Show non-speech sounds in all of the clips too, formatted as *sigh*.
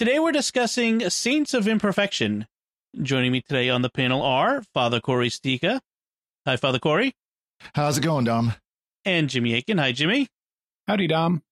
Today we're discussing Saints of Imperfection. Joining me today on the panel are Father Cory Sticha. Hi, Father Cory. How's it going, Dom? And Jimmy Akin. Hi, Jimmy. Howdy, Dom.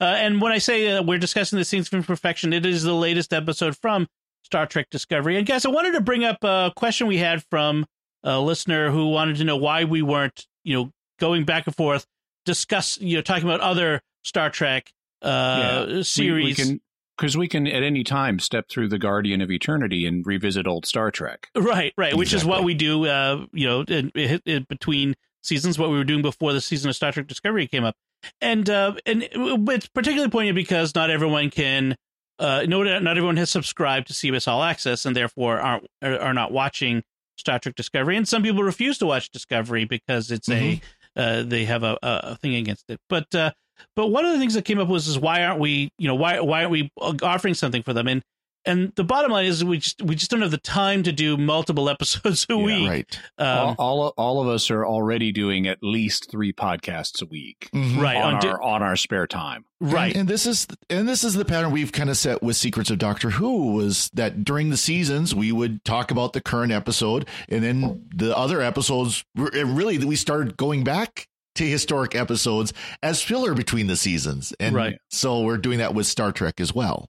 Uh, and when I say uh, we're discussing the Saints of Imperfection, it is the latest episode from Star Trek Discovery. And guys, I wanted to bring up a question we had from a listener who wanted to know why we weren't, you know, going back and forth, discuss, you know, talking about other Star Trek uh, Yeah, series. We, we can because we can at any time step through the Guardian of Eternity and revisit old Star Trek. Right, right. Which is what we do, uh, you know, in, in, in between seasons. What we were doing before the season of Star Trek Discovery came up, and uh, and it's particularly poignant because not everyone can, uh, no, not everyone has subscribed to CBS All Access, and therefore aren't are, are not watching Star Trek Discovery. And some people refuse to watch Discovery because it's a uh, they have a, a thing against it. But uh, but one of the things that came up was is why aren't we you know why why aren't we offering something for them and and the bottom line is we just we just don't have the time to do multiple *laughs* episodes a Yeah, week. Right. Um, all, all all of us are already doing at least three podcasts a week Mhm. right on on di- our on our spare time. right. And, and this is and this is the pattern we've kind of set with Secrets of Doctor Who was that during the seasons we would talk about the current episode and then the other episodes really we started going back to historic episodes as filler between the seasons. And Right. so we're doing that with Star Trek as well.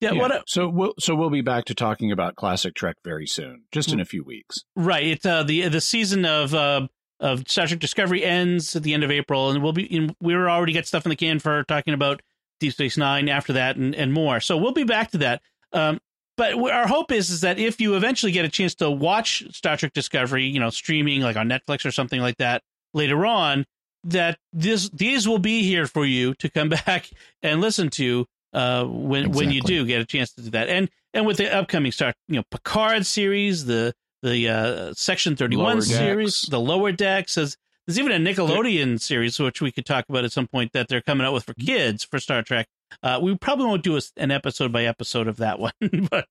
Yeah, Yeah. What? a- so we'll so we'll be back to talking about classic Trek very soon, just in a few weeks. right. It's uh, the the season of uh, of Star Trek Discovery ends at the end of April, and we'll be in, we're already got stuff in the can for talking about Deep Space Nine after that and, and more. So we'll be back to that. Um, but our hope is is that if you eventually get a chance to watch Star Trek Discovery, you know, streaming like on Netflix or something like that later on, that this these will be here for you to come *laughs* back and listen to uh, when when you do get a chance to do that. And and with the upcoming Star, you know, Picard series, the the uh, Section Thirty One series, the Lower Decks. There's, there's even a Nickelodeon series which we could talk about at some point that they're coming out with for kids for Star Trek. Uh, we probably won't do a, an episode by episode of that *laughs* one, but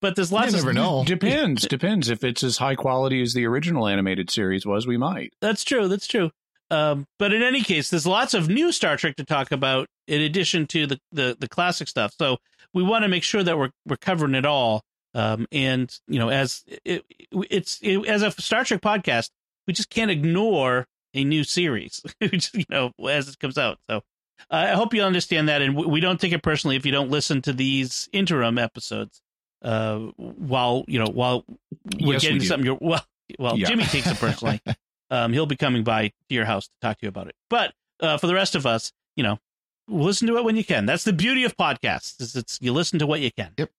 but there's lots you of never know. *laughs* Depends, *laughs* depends. If it's as high quality as the original animated series was, we might. That's true. That's true. Um, but in any case, there's lots of new Star Trek to talk about in addition to the the, the classic stuff. So we want to make sure that we're we're covering it all. Um, and you know, as it, it's it, as a Star Trek podcast, we just can't ignore a new series, *laughs* you know, as it comes out. So uh, I hope you understand that, and we we don't take it personally if you don't listen to these interim episodes. Uh, while you know, while we're Yes, getting do. something, you're well, well, Yeah. Jimmy takes it personally. *laughs* um, he'll be coming by to your house to talk to you about it. But uh, for the rest of us, you know, listen to it when you can. That's the beauty of podcasts. Is it's you listen to what you can. Yep.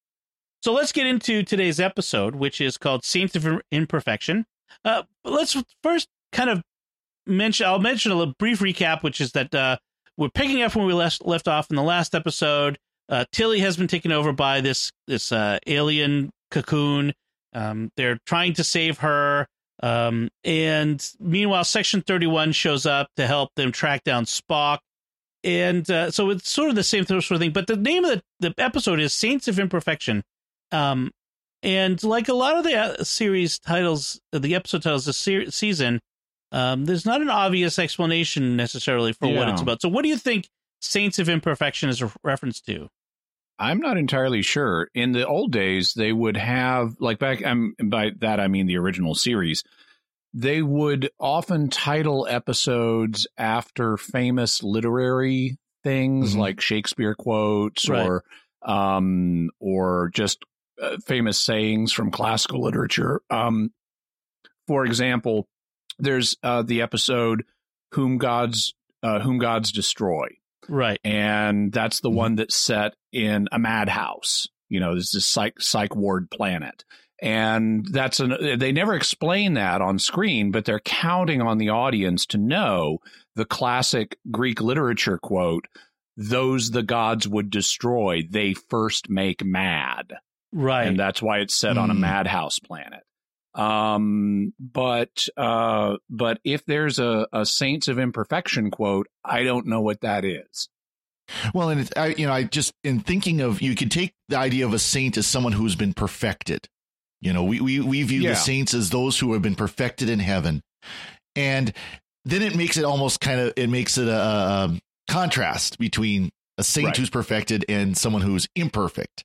So let's get into today's episode, which is called Saints of Imperfection. Uh, let's first kind of mention. I'll mention a brief recap, which is that uh, we're picking up when we left left off in the last episode. Uh, Tilly has been taken over by this this uh, alien cocoon. Um, they're trying to save her. Um, and meanwhile, Section 31 shows up to help them track down Spock. And uh, so it's sort of the same sort of thing. But the name of the, the episode is Saints of Imperfection. Um, and like a lot of the uh, series titles, uh, the episode titles this se- season, um, there's not an obvious explanation necessarily for what it's about. So, what do you think Saints of Imperfection is a reference to? I'm not entirely sure. In the old days, they would have like back. Um, by that I mean the original series. They would often title episodes after famous literary things Mhm. like Shakespeare quotes Right. or um or just uh, famous sayings from classical literature. Um, for example, there's uh, the episode "Whom Gods uh, Whom Gods Destroy," Right. and that's the one that's set in a madhouse. You know, this is psych psych ward planet, and that's an. They never explain that on screen, but they're counting on the audience to know the classic Greek literature quote: "Those the gods would destroy, they first make mad." Right. and that's why it's set on a Mm. madhouse planet. Um, but uh, but if there's a, a Saints of Imperfection quote, I don't know what that is. Well, and it, I, you know, I just in thinking of you could take the idea of a saint as someone who's been perfected. You know, we we we view Yeah. the saints as those who have been perfected in heaven, and then it makes it almost kind of it makes it a, a contrast between a saint Right. who's perfected and someone who's imperfect.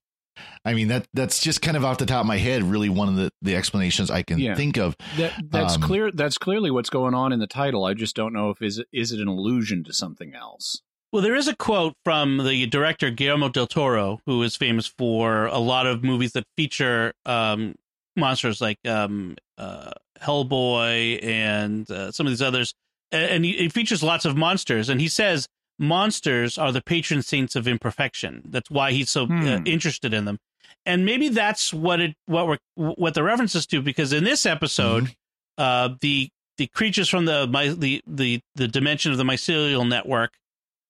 I mean that that's just kind of off the top of my head, really one of the the explanations I can Yeah. think of. That that's Um, clear. That's clearly what's going on in the title. I just don't know if is it, is it an allusion to something else. Well, there is a quote from the director Guillermo del Toro, who is famous for a lot of movies that feature um, monsters like um, uh, Hellboy and uh, some of these others. And he, he features lots of monsters. And he says monsters are the patron saints of imperfection. That's why he's so uh, Hmm. interested in them. And maybe that's what it what we're what the references to because in this episode, uh, the the creatures from the my, the the the dimension of the mycelial network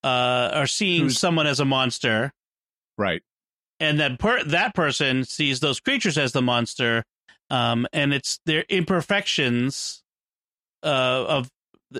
uh, are seeing Who's- someone as a monster, Right. and that per- that person sees those creatures as the monster, um, and it's their imperfections uh, of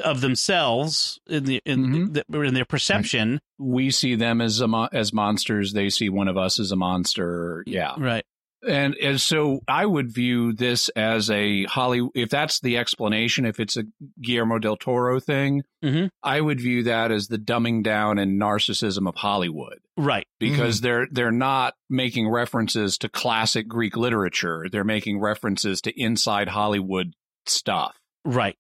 of themselves in the in, Mhm. the, in their perception. We see them as a mo- as monsters. They see one of us as a monster. Yeah. Right. And and so I would view this as a Holly. If that's the explanation, if it's a Guillermo del Toro thing, Mhm. I would view that as the dumbing down and narcissism of Hollywood Right. because they're they're not making references to classic Greek literature. They're making references to inside Hollywood stuff. Right.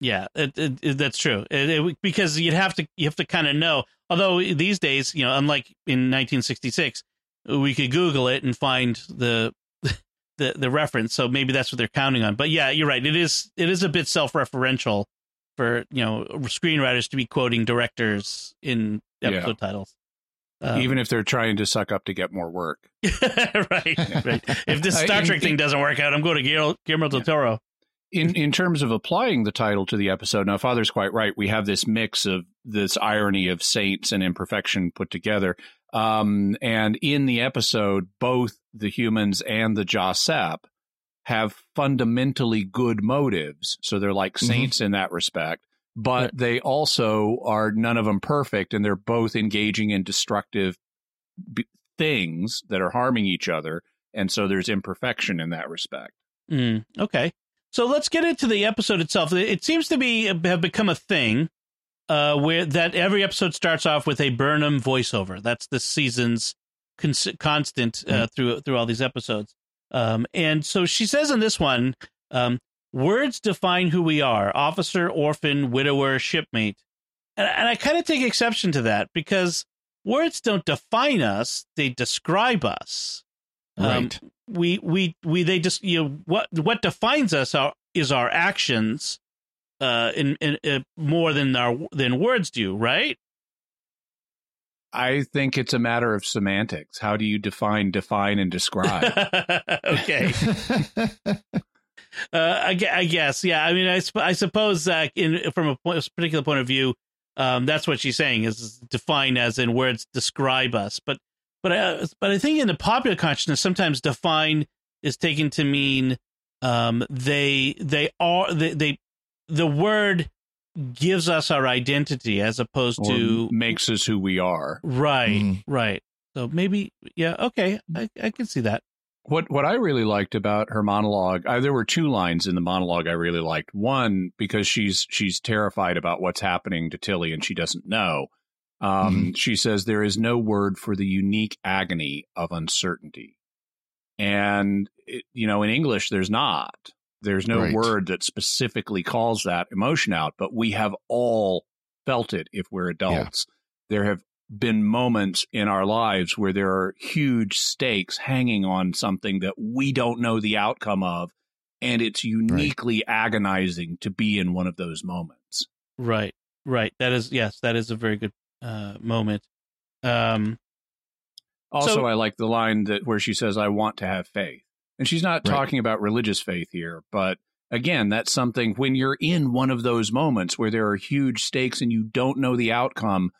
Yeah, it, it, it- that's true. It- it- because you'd have to you have to kind of know. Although these days, you know, unlike in 1966, we could Google it and find the *laughs* the the reference. So maybe that's what they're counting on. But yeah, you're right. It is it is a bit self referential for you know screenwriters to be quoting directors in Yeah. episode titles. Um, even if they're trying to suck up to get more work. *laughs* right, right. If this *laughs* Uh, Star in- Trek thing doesn't work out, I'm going to Guillermo, Guillermo del Toro. in in terms of applying the title to the episode now father's quite right we have this mix of this irony of saints and imperfection put together um and in the episode both the humans and the JahSepp have fundamentally good motives so they're like Mhm. saints in that respect but they also are none of them perfect and they're both engaging in destructive b- things that are harming each other and so there's imperfection in that respect Mm, okay. So let's get into the episode itself. It seems to be have become a thing uh, where that every episode starts off with a Burnham voiceover. That's the season's cons- constant uh, through through all these episodes. Um, and so she says in this one, um, words define who we are: officer, orphan, widower, shipmate. And, and I kind of take exception to that because words don't define us; they describe us. Um, Right. we we we they just you know what what defines us are is our actions uh in, in uh, more than our than words do right I think it's a matter of semantics. How do you define, define, and describe? *laughs* okay *laughs* uh I, I guess yeah i mean i, I suppose uh, in from a point, particular point of view um that's what she's saying is define as in words describe us but but uh, but i think in the popular consciousness sometimes define is taken to mean um they they are they, they the word gives us our identity as opposed or to makes us who we are. right Mhm. right so maybe yeah okay I, I can see that What what I really liked about her monologue, uh, there were two lines in the monologue I really liked. One because she's she's terrified about what's happening to Tilly and she doesn't know. Um, She says there is no word for the unique agony of uncertainty, and it, you know in English there's not. There's no Right. word that specifically calls that emotion out, but we have all felt it if we're adults. There have been moments in our lives where there are huge stakes hanging on something that we don't know the outcome of. And it's uniquely agonizing to be in one of those moments. Right. Right. That is yes, that is a very good uh, moment. Um, Also, So- I like the line that where she says, "I want to have faith," and she's not Right. talking about religious faith here, but again, that's something when you're in one of those moments where there are huge stakes and you don't know the outcome,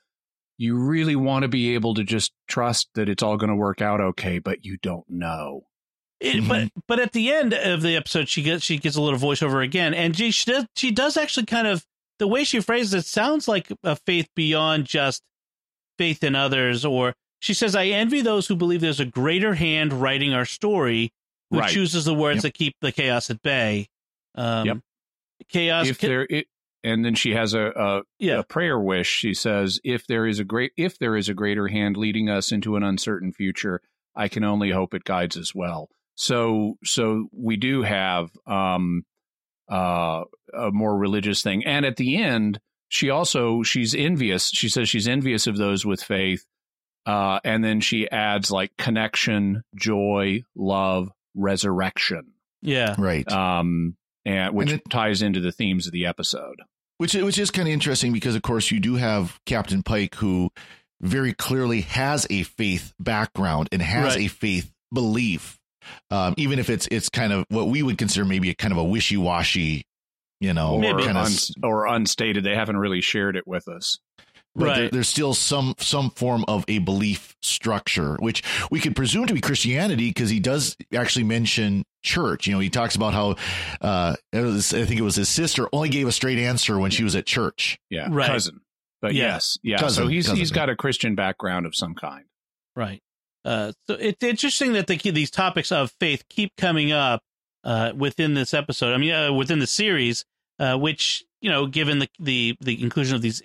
you really want to be able to just trust that it's all going to work out okay, but you don't know. it, But mm-hmm. but at the end of the episode, she gets she gets a little voiceover again, and she she does, she does actually kind of the way she phrases it sounds like a faith beyond just faith in others. Or she says, "I envy those who believe there's a greater hand writing our story, who Right. chooses the words Yep. that keep the chaos at bay." Um, Yep. Chaos. if there, it, and then she has a, a yeah. a prayer wish. She says, "If there is a great, if there is a greater hand leading us into an uncertain future, I can only hope it guides us well." So, so we do have um, uh, a more religious thing, and at the end, she also she's envious. She says she's envious of those with faith, uh, and then she adds like connection, joy, love, resurrection, yeah. Right. um, and which And it- ties into the themes of the episode. which which is kind of interesting because of course you do have Captain Pike who very clearly has a faith background and has Right. a faith belief um, even if it's it's kind of what we would consider maybe a kind of a wishy-washy you know Maybe. kind of uns- or unstated. They haven't really shared it with us. But there- Right. there's still some some form of a belief structure which we could presume to be christianity because he does actually mention church you know he talks about how uh it was, i think it was his sister only gave a straight answer when she was at church Yeah, Right. cousin. But Yeah. yes, yeah. Cousin, so he's cousin, he's yeah. got a Christian background of some kind. Right. Uh, so it's interesting that the, these topics of faith keep coming up uh, within this episode. I mean, uh, within the series, uh, which you know, given the, the the inclusion of these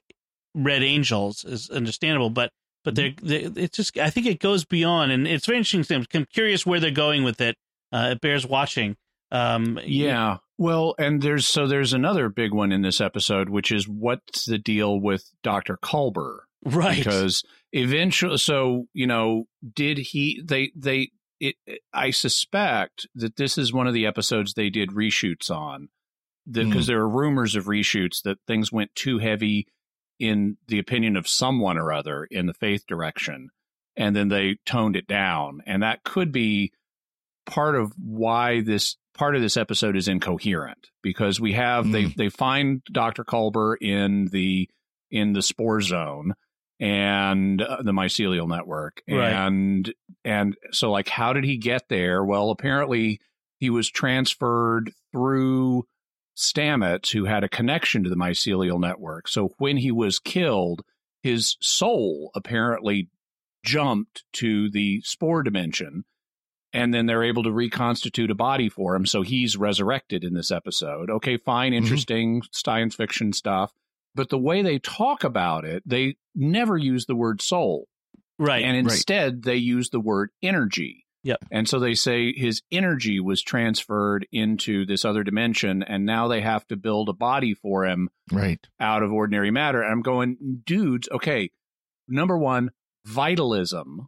red angels, is understandable. But but they're, they it's just I think it goes beyond, and it's very interesting. I'm curious where they're going with it. Uh, it bears watching. Um, Yeah. Well, and there's so there's another big one in this episode, which is what's the deal with Doctor Culber? right. Because eventually, so you know, did he? They they. It, I suspect that this is one of the episodes they did reshoots on, because there are rumors of reshoots that things went too heavy in the opinion of someone or other in the faith direction, and then they toned it down, and that could be part of why this part of this episode is incoherent because we have they they find Dr. Culber in the in the spore zone and uh, the mycelial network Right. and and so like how did he get there well apparently he was transferred through Stamets who had a connection to the mycelial network. So when he was killed his soul apparently jumped to the spore dimension and then they're able to reconstitute a body for him. So he's resurrected in this episode. Okay fine mm-hmm. interesting science fiction stuff. But the way they talk about it they never use the word soul. Right. and instead they use the word energy Yep. and so they say his energy was transferred into this other dimension and now they have to build a body for him right out of ordinary matter. And I'm going, dudes, okay, number one, vitalism,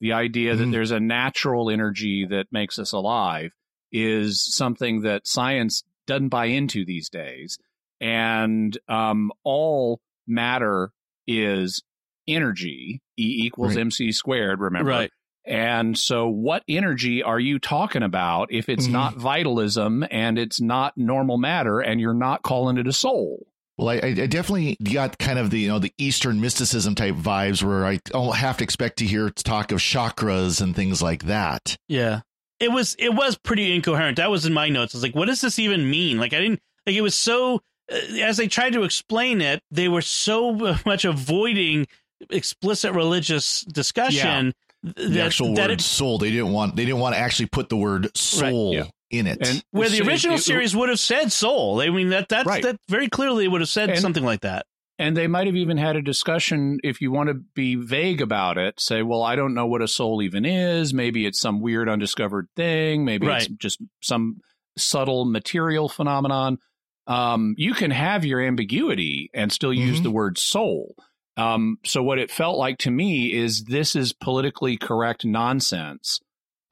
the idea that Mhm. there's a natural energy that makes us alive, is something that science doesn't buy into these days. And um, all matter is energy, E equals Right. MC squared, remember? Right. And so, what energy are you talking about if it's Mhm. not vitalism and it's not normal matter and you're not calling it a soul? Well, I, I definitely got kind of the you know the Eastern mysticism type vibes where I don't have to expect to hear talk of chakras and things like that. Yeah. It was it was pretty incoherent. That was in my notes. I was like, what does this even mean? Like I didn't like it was so uh, as they tried to explain it, they were so *laughs* much avoiding explicit religious discussion th- The actual that word it, soul, they didn't want they didn't want to actually put the word soul yeah. in it. And where the original it- it- series would have said soul. I mean that that's Right. that very clearly would have said And- something like that. And they might have even had a discussion if you want to be vague about it, say, well, I don't know what a soul even is. Maybe it's some weird undiscovered thing. Maybe it's just some subtle material phenomenon. Um, you can have your ambiguity and still use Mhm. the word soul. Um, so what it felt like to me is this is politically correct nonsense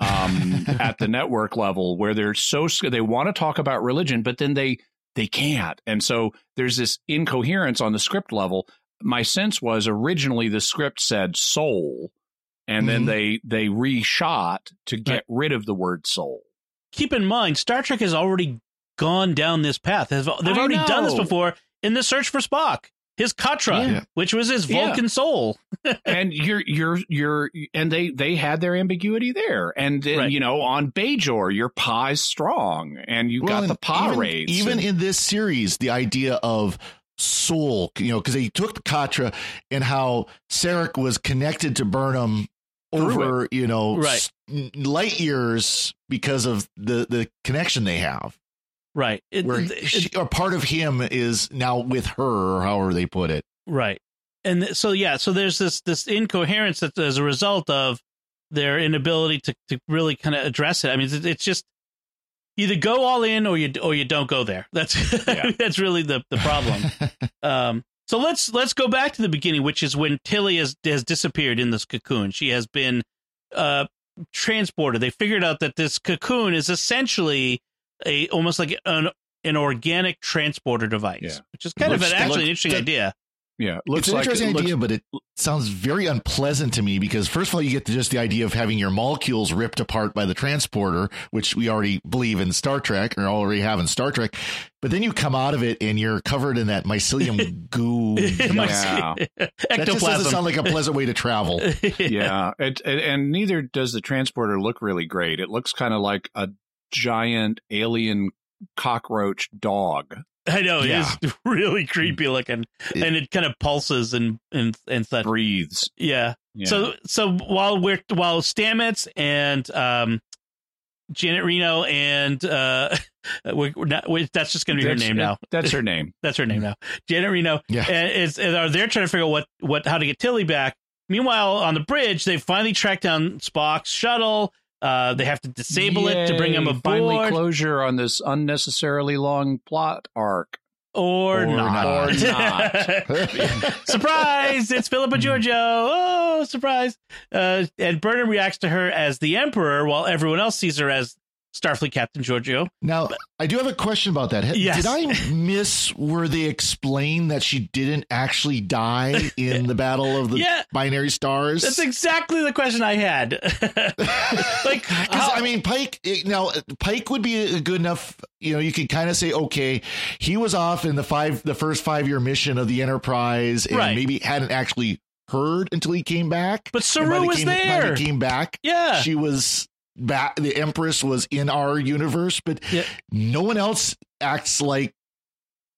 um, *laughs* at the network level where they're so they want to talk about religion, but then they they can't, and so there's this incoherence on the script level. My sense was originally the script said soul, and then Mhm. they they reshot to get rid of the word soul. Keep in mind, Star Trek has already gone down this path. They've, they've already done this before in the search for Spock. His Katra, Yeah. which was his Yeah. Vulcan soul. *laughs* and you're you're you're and they they had their ambiguity there and then Right. you know on Bajor your pie's strong and you got and the pa even, raids even and- in this series, the idea of soul, you know, because they took the Katra and how Sarek was connected to Burnham over, you know, Right. s- light years because of the the connection they have. Right. It- Where it- she, a part of him is now with her, or however they put it. Right. And so yeah, so there's this this incoherence that as a result of their inability to, to really kind of address it. I mean, it's, it's just either go all in or you or you don't go there. That's Yeah. *laughs* that's really the the problem. *laughs* um, so let's let's go back to the beginning, which is when Tilly has has disappeared in this cocoon. She has been uh, transported. They figured out that this cocoon is essentially a almost like an an organic transporter device, Yeah. which is kind of an, actually look- an interesting that- idea. yeah looks it's an like interesting it looks- idea, but it sounds very unpleasant to me because first of all, you get just the idea of having your molecules ripped apart by the transporter, which we already believe in Star Trek or already have in Star Trek. But then you come out of it and you're covered in that mycelium *laughs* goo. My- Yeah. *laughs* *laughs* That just doesn't sound like a pleasant way to travel. yeah it, it, and neither does the transporter look really great it looks kind of like a giant alien cockroach dog I know it Yeah. is *laughs* really creepy looking, It- and it kind of pulses and and and such. breathes Yeah. yeah. So so while we're while Stamets and um, Janet Reno and uh, *laughs* we're, we're not, we that's just going to be her That's- name now. that's her *laughs* name That's her name now. Janet Reno. Yeah. And is and are they're trying to figure out what what how to get Tilly back. Meanwhile, on the bridge, they finally track down Spock's shuttle. Uh, they have to disable it to bring him Yay, aboard, finally closure on this unnecessarily long plot arc or, Or not. not. Or *laughs* surprise! It's Philippa Georgiou. Oh, surprise! Uh, and Burnham reacts to her as the Emperor, while everyone else sees her as Starfleet Captain Georgiou. Now, I do have a question about that. Yes. Did I miss where they explain that she didn't actually die in the Battle of the *laughs* Yeah. Binary Stars? That's exactly the question I had. *laughs* like, how- I mean, Pike. it- Now, Pike would be a good enough. You know, you could kind of say, okay, he was off in the five, the first five year mission of the Enterprise, and Right. maybe hadn't actually heard until he came back. But Saru was came- the there. He came back. yeah, She was back. The Empress was in our universe, but Yeah. no one else acts like.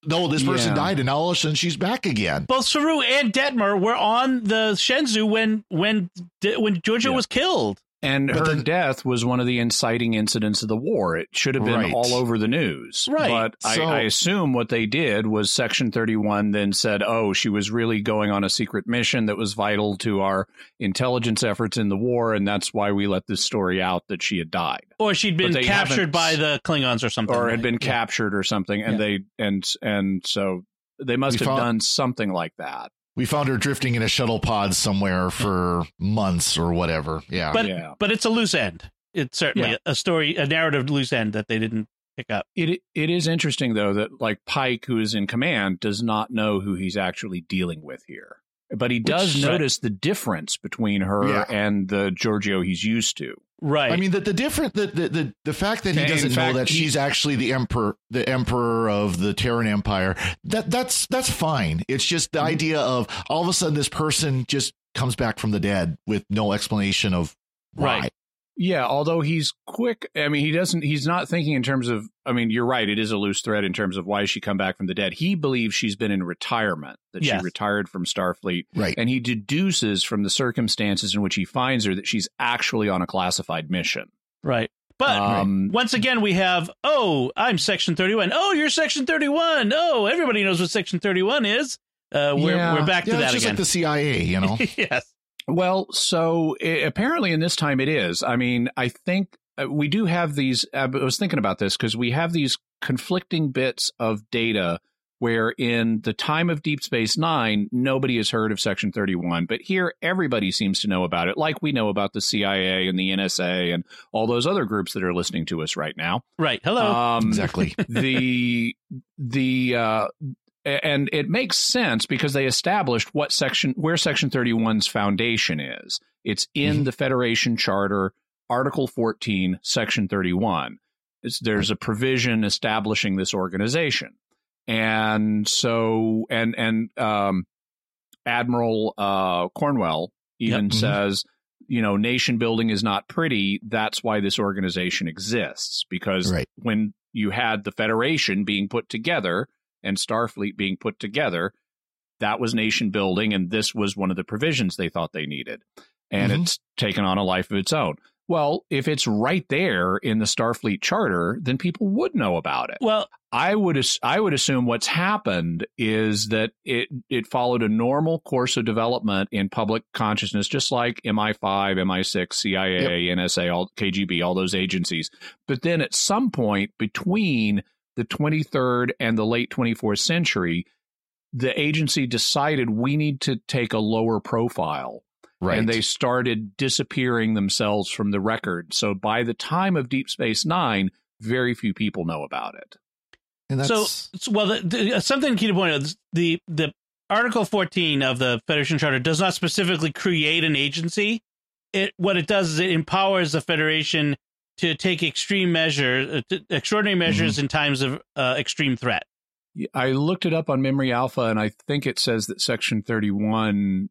No, this person Yeah. died, and now all of a sudden she's back again. both Saru and Detmer were on the Shenzhou when when when Georgiou Yeah. was killed. And But her then- death was one of the inciting incidents of the war. It should have been Right. all over the news. Right. But So- I, I assume what they did was Section 31 then said, oh, she was really going on a secret mission that was vital to our intelligence efforts in the war. And that's why we let this story out that she had died Or she'd been captured by the Klingons or something. or had been Yeah. captured or something. And Yeah. they, and, and so they must We have found- done something like that. We found her drifting in a shuttle pod somewhere for months or whatever. Yeah. But yeah. but it's a loose end. It's certainly Yeah. a story, a narrative loose end that they didn't pick up. It it is interesting though that like Pike, who is in command, does not know who he's actually dealing with here, but he does Which- notice the difference between her Yeah. and the Georgiou he's used to. Right. I mean the the different the the the, the fact that he And doesn't fact, know that he- she's actually the emperor the emperor of the Terran Empire that that's that's fine. It's just Mm-hmm. the idea of all of a sudden this person just comes back from the dead with no explanation of why. Right. Yeah, although he's quick. I mean, he doesn't. He's not thinking in terms of. I mean, you're right. It is a loose thread in terms of why she come back from the dead. He believes she's been in retirement, that Yes. she retired from Starfleet, Right. and he deduces from the circumstances in which he finds her that she's actually on a classified mission. right. But Um, once again, we have, oh, I'm Section 31. Oh, you're Section 31. Oh, everybody knows what Section 31 is. Uh, we're, Yeah. we're back to yeah, that it's just again. like the CIA, you know. *laughs* yes. Well, so i apparently in this time it is. I mean, I think uh, we do have these. I was thinking about this because we have these conflicting bits of data where in the time of Deep Space Nine, nobody has heard of Section 31, but here everybody seems to know about it, like we know about the CIA and the NSA and all those other groups that are listening to us right now. Right. Hello. Um, Exactly. *laughs* the the uh, and it makes sense because they established what section where Section 31's foundation is. It's in Mhm. the Federation Charter, Article 14, Section 31. It's, there's a provision establishing this organization, and so and and um, Admiral uh, Cornwell even Yep. Mhm. says, you know, nation building is not pretty. That's why this organization exists because Right. when you had the Federation being put together and Starfleet being put together, that was nation building, and this was one of the provisions they thought they needed. And Mhm. it's taken on a life of its own. Well, if it's right there in the Starfleet charter, then people would know about it. well, I would I would assume what's happened is that it it followed a normal course of development in public consciousness, just like MI5, MI6, CIA, NSA, all KGB, all those agencies. But then at some point between the 23rd and the late 24th century, the agency decided we need to take a lower profile Right. and they started disappearing themselves from the record. So by the time of Deep Space Nine, very few people know about it. and so, that's so- well, the, the, uh, something key to point out: is the the Article 14 of the Federation Charter does not specifically create an agency. It what it does is it empowers the Federation to take extreme measures, uh, extraordinary measures in times of uh, extreme threat. I looked it up on Memory Alpha, and I think it says that Section 31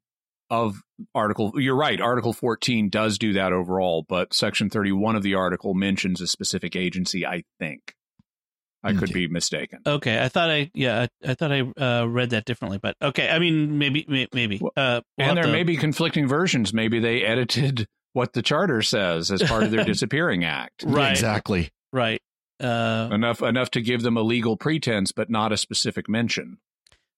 of Article, you're right, Article 14 does do that overall, but Section 31 of the article mentions a specific agency, I think. I could be mistaken. Okay, I thought I yeah I, I thought I uh, read that differently, but okay, I mean maybe maybe. Uh, we'll and there to- may be conflicting versions. Maybe they edited what the charter says as part of their *laughs* disappearing act. right exactly. right. Uh, Enough enough to give them a legal pretense, but not a specific mention.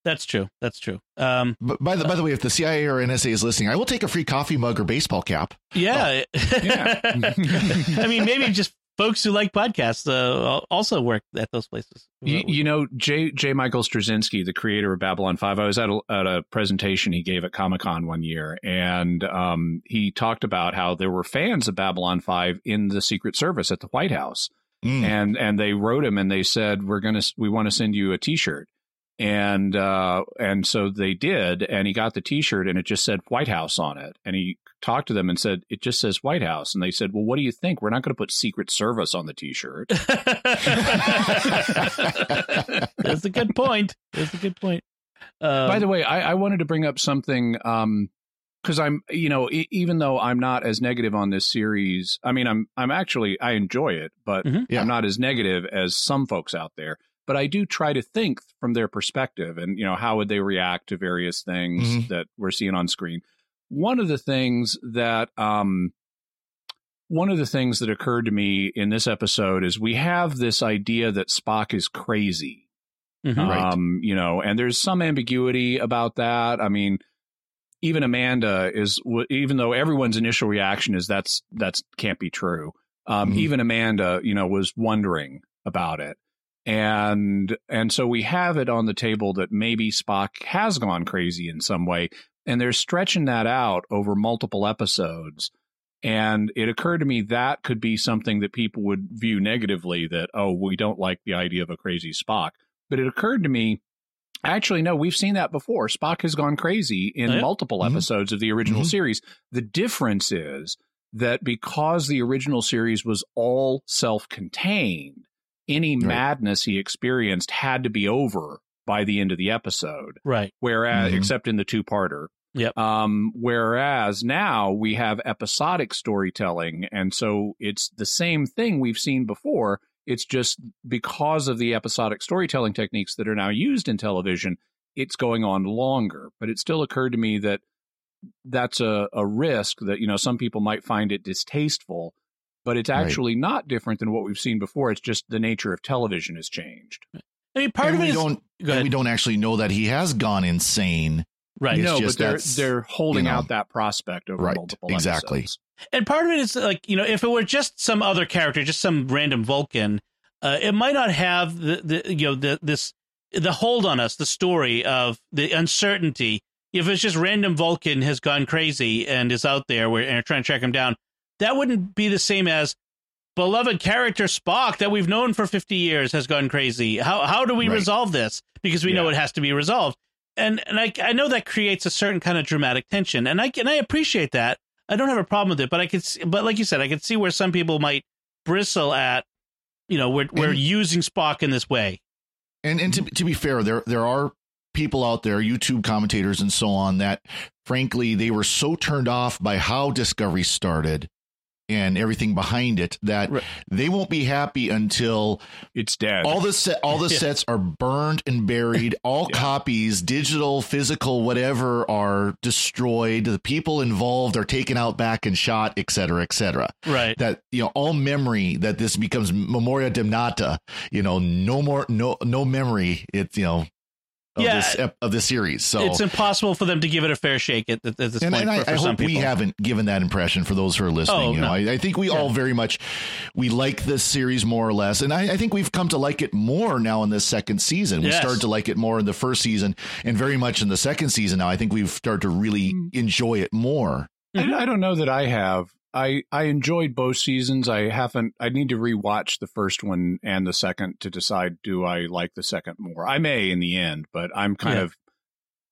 that's true. That's true. Um, But by the by the way, if the CIA or NSA is listening, I will take a free coffee mug or baseball cap. yeah. *laughs* Yeah. I mean, maybe just folks who like podcasts uh, also work at those places. You, you know, J. J. Michael Straczynski, the creator of Babylon 5, I was at a, at a presentation he gave at Comic Con one year, and um, he talked about how there were fans of Babylon 5 in the Secret Service at the White House. Mm. And and they wrote him and they said, We're going to, we want to send you a t shirt. And uh, and so they did, and he got the T-shirt, and it just said White House on it. And he talked to them and said, "It just says White House." And they said, "Well, what do you think? We're not going to put Secret Service on the T-shirt." *laughs* That's a good point. That's a good point. Um, By the way, I, I wanted to bring up something because I'm, you know, e- even though I'm not as negative on this series, I mean, I'm, I'm actually, I enjoy it, but Mhm. Yeah. I'm not as negative as some folks out there. But I do try to think from their perspective, and you know, how would they react to various things Mhm. that we're seeing on screen. One of the things that, um, one of the things that occurred to me in this episode is we have this idea that Spock is crazy. mhm. Right. Um, you know, and there's some ambiguity about that. I mean, even Amanda is, even though everyone's initial reaction is that's that's can't be true. Um, Mhm. Even Amanda, you know, was wondering about it, and and so we have it on the table that maybe Spock has gone crazy in some way, and they're stretching that out over multiple episodes. And it occurred to me that could be something that people would view negatively that, oh, we don't like the idea of a crazy Spock. But it occurred to me, actually, no, we've seen that before. Spock has gone crazy in yeah? multiple Mhm. episodes of the original Mhm. series. The difference is that because the original series was all self contained, any Right. madness he experienced had to be over by the end of the episode right. whereas Mhm. except in the two parter. Yep. Um, whereas now we have episodic storytelling, and so it's the same thing we've seen before. It's just because of the episodic storytelling techniques that are now used in television, it's going on longer. But it still occurred to me that that's a, a risk that, you know, some people might find it distasteful, but it's Right. actually not different than what we've seen before. It's just the nature of television has changed. I mean, part and of we it is don't Go and we don't actually know that he has gone insane. right. It's no, but they're they're holding you know, out that prospect over right, multiple exactly. episodes. And part of it is like, you know, if it were just some other character, just some random Vulcan, uh, it might not have the, the you know, the, this the hold on us, the story of the uncertainty. If it's just random Vulcan has gone crazy and is out there where, and are trying to track him down, that wouldn't be the same as beloved character Spock that we've known for 50 years has gone crazy. How how do we Right. resolve this? Because we know it has to be resolved. And and I I know that creates a certain kind of dramatic tension, and I and I appreciate that. I don't have a problem with it, but I could see, but like you said, I could see where some people might bristle at, you know, we're we're And- using Spock in this way. And and to to be fair, there there are people out there, YouTube commentators and so on, that frankly they were so turned off by how Discovery started and everything behind it that Right. they won't be happy until It's dead. all the set all the *laughs* Yeah. sets are burned and buried all Yeah. copies digital physical whatever are destroyed the people involved are taken out back and shot et cetera et cetera Right. that you know all memory that this becomes memoria damnata you know no more no no memory it's you know of Yeah. this ep- of this series so it's impossible for them to give it a fair shake at, at this and, point and I, for, for I some hope people. we haven't given that impression for those who are listening. Oh, you know, no. I, I think we all very much we like this series more or less, and I, I think we've come to like it more now in this second season. We Yes. started to like it more in the first season, and very much in the second season. Now, I think we've started to really Mm. enjoy it more. I, I don't know that I have. I I enjoyed both seasons. I haven't. I need to rewatch the first one and the second to decide do I like the second more. I may in the end, but I'm kind Yeah. of.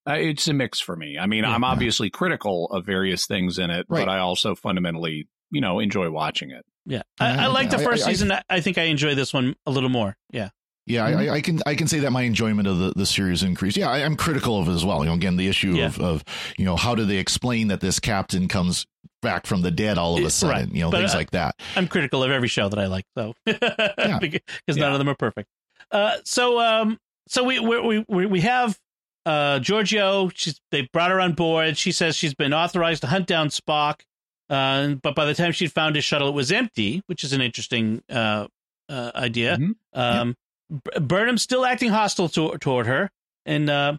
Uh, it's a mix for me. I mean, Yeah. I'm obviously critical of various things in it, Right. but I also fundamentally, you know, enjoy watching it. Yeah, I, I I- like the first I- I- season. I, I think I enjoy this one a little more. Yeah, Yeah, Mm-hmm. I, I can I can say that my enjoyment of the, the series increased. Yeah, I, I'm critical of it as well. You know, again, the issue Yeah. of, of you know how do they explain that this captain comes back from the dead all of a sudden? right. You know, But, things uh, like that. I'm critical of every show that I like, though, *laughs* because none of them are perfect. Uh, so, um, so we we we we have uh Georgiou. She's they brought her on board. She says she's been authorized to hunt down Spock, uh, but by the time she'd found his shuttle, it was empty, which is an interesting uh, uh idea. Mhm. Um, B- Burnham's still acting hostile to- toward her, and uh,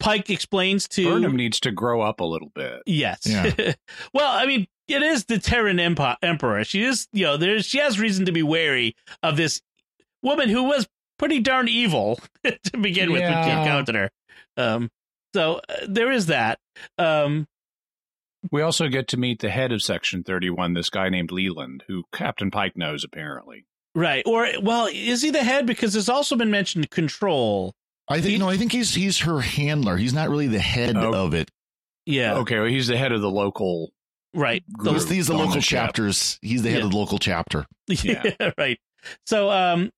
Pike explains to Burnham needs to grow up a little bit. Yes. Yeah. *laughs* well, I mean, it is the Terran Empo- Emperor. She is, you know, there's she has reason to be wary of this woman who was pretty darn evil *laughs* to begin with when she encountered her. Um, so uh, there is that. Um, We also get to meet the head of Section 31, this guy named Leland, who Captain Pike knows apparently. right. Or, well, is he the head? Because there's also been mentioned control. I think no, I think he's he's her handler. He's not really the head Oh. of it. Yeah. Okay, well, he's the head of the local. Right. Group. He's, he's the local the ship. chapters. He's the head Yeah. of the local chapter. *laughs* Yeah, *laughs* right. So um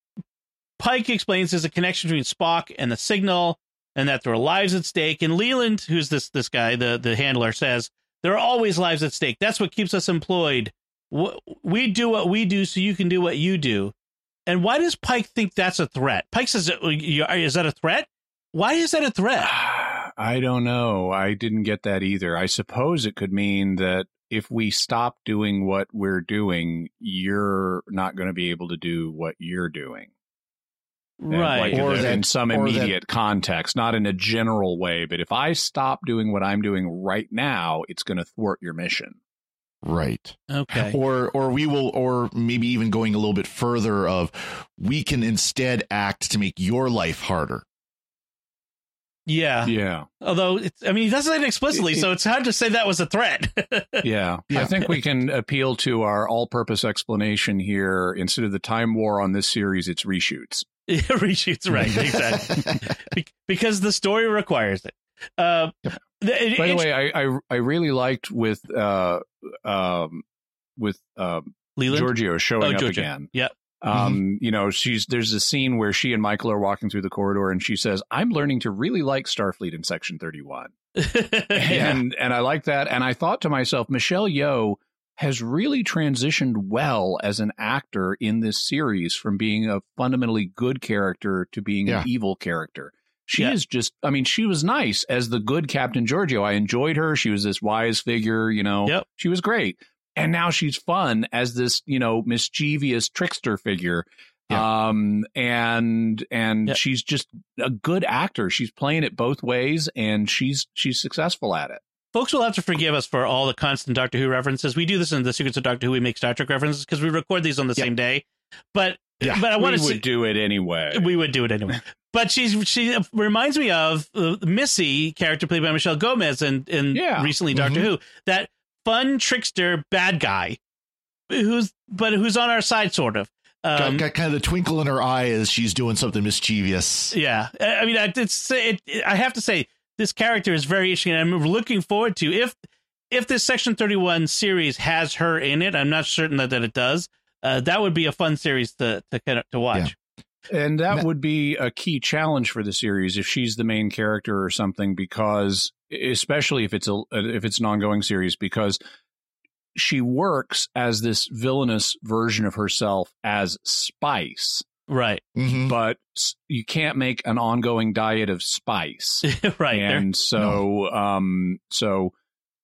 Pike explains there's a connection between Spock and the signal and that there are lives at stake. And Leland, who's this this guy, the the handler, says there are always lives at stake. That's what keeps us employed. We do what we do so you can do what you do. And why does Pike think that's a threat? Pike says, "Uh, "Is that a threat? Why is that a threat?" *sighs* I don't know. I didn't get that either. I suppose it could mean that if we stop doing what we're doing, you're not going to be able to do what you're doing. Right. Like Or in, that- in some or that- immediate context, not in a general way. But if I stop doing what I'm doing right now, it's going to thwart your mission. Right. okay. *laughs* Or or we will or maybe even going a little bit further of we can instead act to make your life harder. Yeah. Yeah. Although it's, I mean, he doesn't say it explicitly, It- so *laughs* it's hard to say that was a threat. Yeah. *laughs* Yeah. I think we can appeal to our all purpose explanation here. Instead of the time war on this series, it's reshoots. Reshoots, right? Exactly. Be- because the story requires it. Uh, the- it- By the way, I, I I really liked with uh um with um Leland? Georgiou showing Oh, up again. Yeah. Um, you know, she's there's a scene where she and Michael are walking through the corridor, and she says, "I'm learning to really like Starfleet in Section 31," *laughs* and and I like that. And I thought to myself, Michelle Yeoh has really transitioned well as an actor in this series from being a fundamentally good character to being Yeah. an evil character. She Yeah. is just, I mean, she was nice as the good Captain Georgiou. I enjoyed her. She was this wise figure, you know, Yep. she was great. And now she's fun as this, you know, mischievous trickster figure. Um, and, and Yep. she's just a good actor. She's playing it both ways and she's, she's successful at it. Folks will have to forgive us for all the constant Doctor Who references. We do this in the Secrets of Doctor Who. We make Star Trek references because we record these on the Yeah. same day. But Yeah. but I want we to would do it anyway. we would do it anyway. But she's she reminds me of uh, Missy character played by Michelle Gomez and in Yeah. recently Doctor Mhm. Who that fun trickster bad guy who's but who's on our side sort of. Um, got, got kind of the twinkle in her eye as she's doing something mischievous. Yeah, I I mean, I, it's it, it- I have to say this character is very interesting. and I'm looking forward to if if this Section Thirty One series has her in it. I'm not certain that, that it does. Uh, that would be a fun series to to kind of to watch. And that Ma- would be a key challenge for the series if she's the main character or something, because especially if it's a if it's an ongoing series, because she works as this villainous version of herself as Spice, Right, Mhm. but you can't make an ongoing diet of Spice, *laughs* right. And so um so.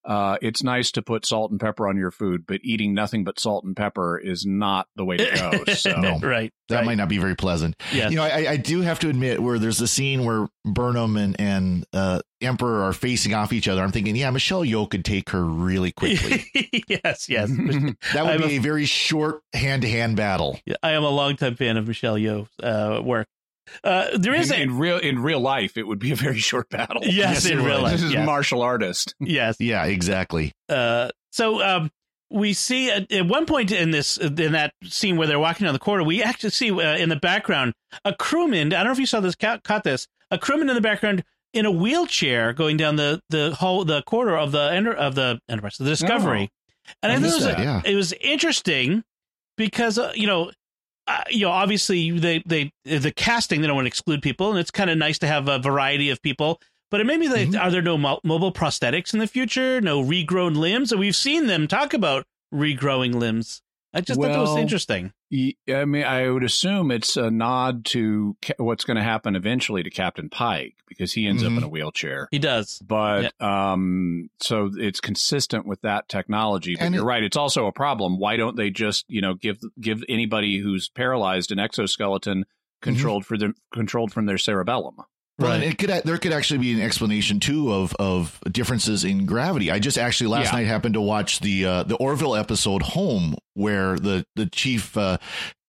Uh, it's nice to put salt and pepper on your food, but eating nothing but salt and pepper is not the way to go. *laughs* So, right, That right. might not be very pleasant. Yeah, You know, I, I do have to admit where there's a scene where Burnham and, and uh, Emperor are facing off each other. I'm thinking, yeah, Michelle Yeoh could take her really quickly. *laughs* yes, yes. *laughs* That would I'm be a, very short hand to hand battle. I am a longtime fan of Michelle Yeoh's uh, work. Uh, there is in, a in real in real life, it would be a very *laughs* short battle. yes, Yes, in real life. This is yes. martial artist. *laughs* yes. Yeah, exactly. Uh, so um, we see at, at one point in this in that scene where they're walking down the corridor, we actually see uh, in the background a crewman. I don't know if you saw this, ca- caught this. A crewman in the background in a wheelchair going down the the whole the corridor of the enter, of the Enterprise, the Discovery. and I, I thought it was, that, yeah. it was interesting because uh, you know. Uh, you know, obviously, they they the casting they don't want to exclude people, and it's kind of nice to have a variety of people. But it made me think: Mhm. Are there no mo- mobile prosthetics in the future? No regrown limbs? And we've seen them talk about regrowing limbs. I just thought that was Well, interesting. I mean, I would assume it's a nod to what's going to happen eventually to Captain Pike because he ends Mhm. up in a wheelchair. He does. But um, so it's consistent with that technology. But And you're it- right; it's also a problem. Why don't they just, you know, give give anybody who's paralyzed an exoskeleton controlled for them controlled from their cerebellum? Well, and Right. it could there could actually be an explanation too of of differences in gravity. I just actually last Yeah. night happened to watch the uh, the Orville episode Home, where the the chief uh,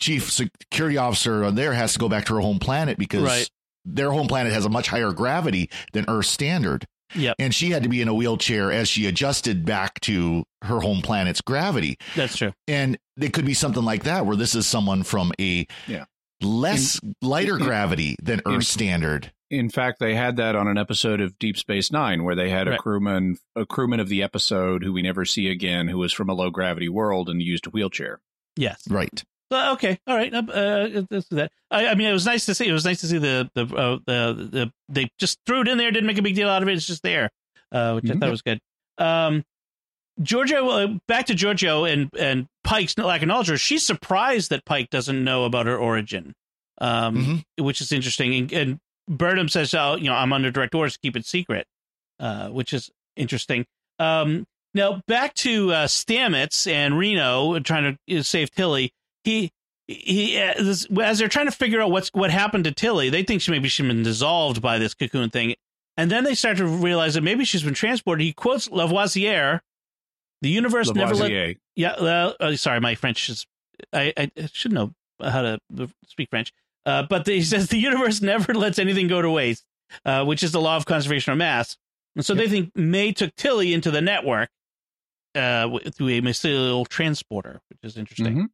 chief security officer on there has to go back to her home planet because Right. their home planet has a much higher gravity than Earth standard. Yep. And she had to be in a wheelchair as she adjusted back to her home planet's gravity. That's true. And it could be something like that, where this is someone from a Yeah. less lighter in- gravity than in- Earth standard. In fact, they had that on an episode of Deep Space Nine, where they had a crewman, a crewman of the episode who we never see again, who was from a low gravity world and used a wheelchair. Yes. Right. Uh, okay. All right. Uh, uh, that. I, I mean, it was nice to see. It was nice to see the the uh, the, the they just threw it in there. Didn't make a big deal out of it. It's just there, uh, which I Mhm. thought was good. Um, Georgiou, uh, back to Georgiou and and Pike's lack of knowledge. She's surprised that Pike doesn't know about her origin, um, which is interesting. And, and Burnham says, "Oh, you know, I'm under direct orders to keep it secret," uh, which is interesting. Um, now back to uh, Stamets and Reno trying to uh, save Tilly. He he uh, as they're trying to figure out what's what happened to Tilly, they think she maybe she's been dissolved by this cocoon thing, and then they start to realize that maybe she's been transported. He quotes Lavoisier, "The universe never let." Yeah, uh, sorry, my French is. I, I should know how to speak French, uh, but he says the universe *laughs* never lets anything go to waste, uh, which is the law of conservation of mass. And so they think May took Tilly into the network uh, through a mycelial transporter, which is interesting. Mhm.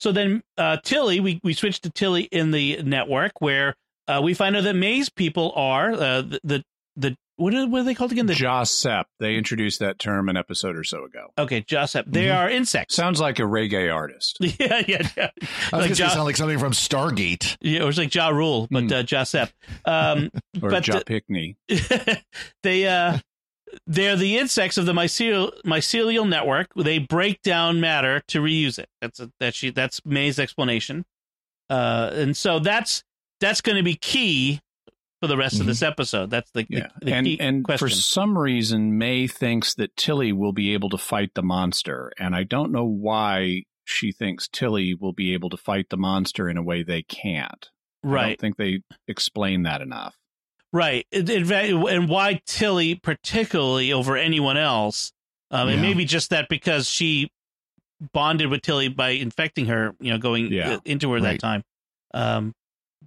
So then uh, Tilly, we, we switch to Tilly in the network where uh, we find out that May's people are uh, the, the the what are, what are they called again? The JahSepp. They introduced that term an episode or so ago. okay, JahSepp. They Mhm. are insects. Sounds like a reggae artist. *laughs* yeah, yeah, yeah. I was Like going to Ja- sound like something from Stargate. Yeah, it was like Ja Rule, but Hmm. uh, JahSepp. Um, *laughs* Or But Ja Pickney. *laughs* they uh, they're the insects of the mycelial mycelial network. They break down matter to reuse it. That's a, that she that's May's explanation. Uh, and so that's that's going to be key for the rest of this episode. That's the, Yeah. the, the and key and question. for some reason, May thinks that Tilly will be able to fight the monster. And I don't know why she thinks Tilly will be able to fight the monster in a way they can't. Right. I don't think they explain that enough. right, It- in fact, and why Tilly particularly over anyone else? Um, and maybe just that because she bonded with Tilly by infecting her, you know, going Yeah. uh, into her that time. Um,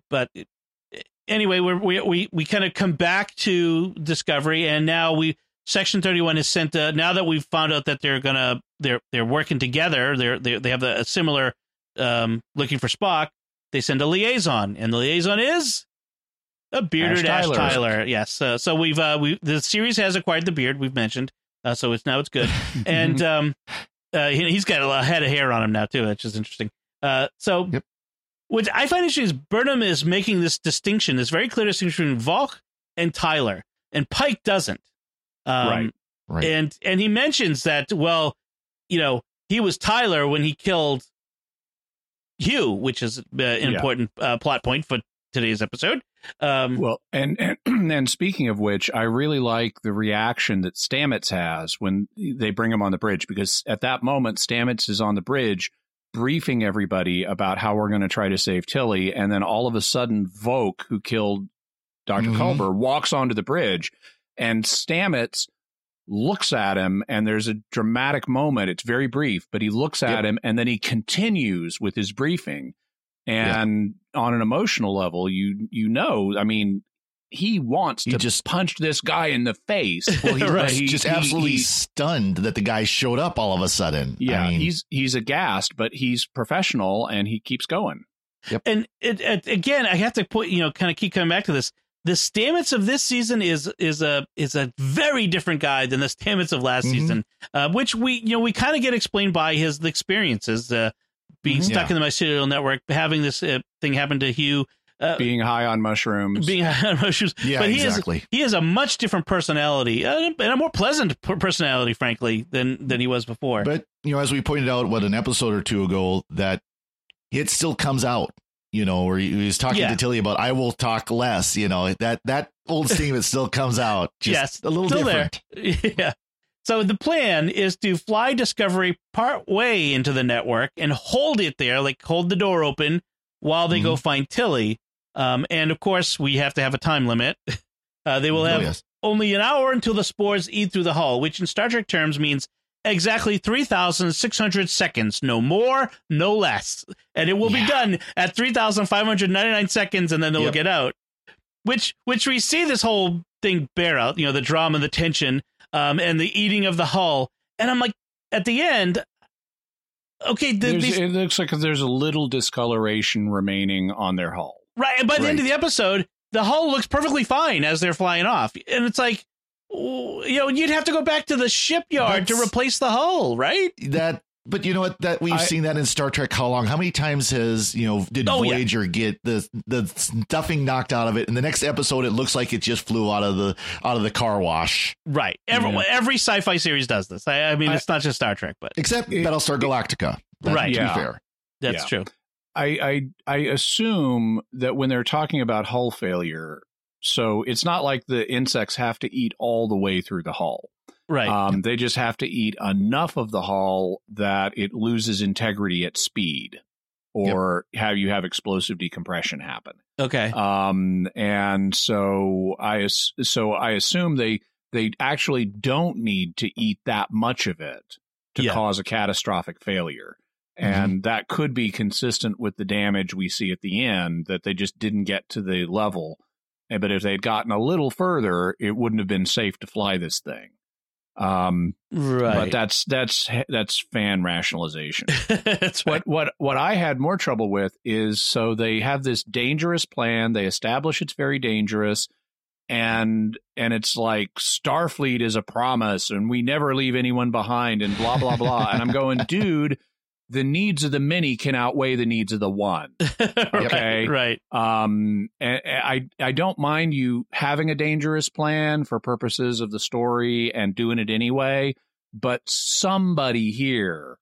but anyway, we're, we we we kind of come back to Discovery, and now we Section Thirty One is sent. Uh, now that we've found out that they're gonna they're they're working together, they're they they have the, a similar um, looking for Spock. They send a liaison, and the liaison is a bearded Ash, Ash Tyler. Tyler. Yes, uh, so we've uh, we the series has acquired the beard we've mentioned, uh, so it's now it's good, *laughs* and um, uh, he, he's got a lot- head of hair on him now too, which is interesting. Uh, so Yep. What I find interesting is Burnham is making this distinction, this very clear distinction between Voq and Tyler, and Pike doesn't. Um, Right. Right. And and he mentions that well, you know, he was Tyler when he killed Hugh, which is uh, an Yeah. important uh, plot point for today's episode. Um, Well, and, and *clears throat* and speaking of which, I really like the reaction that Stamets has when they bring him on the bridge because at that moment Stamets is on the bridge briefing everybody about how we're going to try to save Tilly, and then all of a sudden Voq, who killed doctor Mhm. Culber, walks onto the bridge, and Stamets looks at him, and there's a dramatic moment. It's very brief, but he looks at Yep. him, and then he continues with his briefing. And on an emotional level, you you know, I mean, he wants He to just- punch this guy in the face. *laughs* well, he's Right. just, just He- absolutely he- stunned that the guy showed up all of a sudden. yeah, I mean, he's he's aghast, but he's professional and he keeps going. Yep. and it, it, again, I have to put you know, kind of keep coming back to this. The Stamets of this season is is a is a very different guy than the Stamets of last Mhm. season, uh, which we you know we kind of get explained by his experiences, uh, being Mhm. stuck in the mycelial network, having this uh, thing happen to Hugh, uh, Being high on mushrooms. being on mushrooms. yeah, but he exactly. is he has a much different personality uh, and a more pleasant personality, frankly, than than he was before. But you know, as we pointed out, what an episode or two ago, that it still comes out. You know, where he was talking Yeah. to Tilly about, "I will talk less." You know, that that old *laughs* statement still comes out. Just yes, a little still different. there. *laughs* yeah. So the plan is to fly Discovery part way into the network and hold it there, like hold the door open while they Mm-hmm. go find Tilly. Um, and of course, we have to have a time limit. *laughs* Uh, they will Oh, have yes. only an hour until the spores eat through the hull, which in Star Trek terms means exactly 3,600 seconds, no more, no less. And it will be done at 3,599 seconds, and then they'll Yep. get out. Which, which we see this whole thing bear out, you know, the drama, the tension, um, and the eating of the hull. And I'm like, at the end, okay, the, these, it looks like there's a little discoloration remaining on their hull. Right. And by the end of the episode, the hull looks perfectly fine as they're flying off. And it's like, you know, you'd have to go back to the shipyard to replace the hull, right? That, but you know what? That we've I- seen that in Star Trek. How long? How many times has you know did Oh, yeah. Voyager get the the stuffing knocked out of it? In the next episode, it looks like it just flew out of the out of the car wash. Right. Every Yeah. every sci-fi series does this. I, I mean, I- it's not just Star Trek, but Except It- Battlestar Galactica. That- Right. To Yeah. be fair. that's Yeah. true. I, I I assume that when they're talking about hull failure, so it's not like the insects have to eat all the way through the hull. Right. Um, they just have to eat enough of the hull that it loses integrity at speed, or have you have explosive decompression happen. okay. Um, and so I so I assume they they actually don't need to eat that much of it to Yeah. cause a catastrophic failure. And that could be consistent with the damage we see at the end that they just didn't get to the level. But if they'd gotten a little further, it wouldn't have been safe to fly this thing. Um, right. but that's that's that's fan rationalization *laughs* that's what what what I had more trouble with is so they have this dangerous plan. They establish it's very dangerous, and and it's like Starfleet is a promise, and we never leave anyone behind, and blah blah blah. and I'm going, *laughs* dude, the needs of the many can outweigh the needs of the one. *laughs* Okay. Right. Um, I I don't mind you having a dangerous plan for purposes of the story and doing it anyway, but somebody here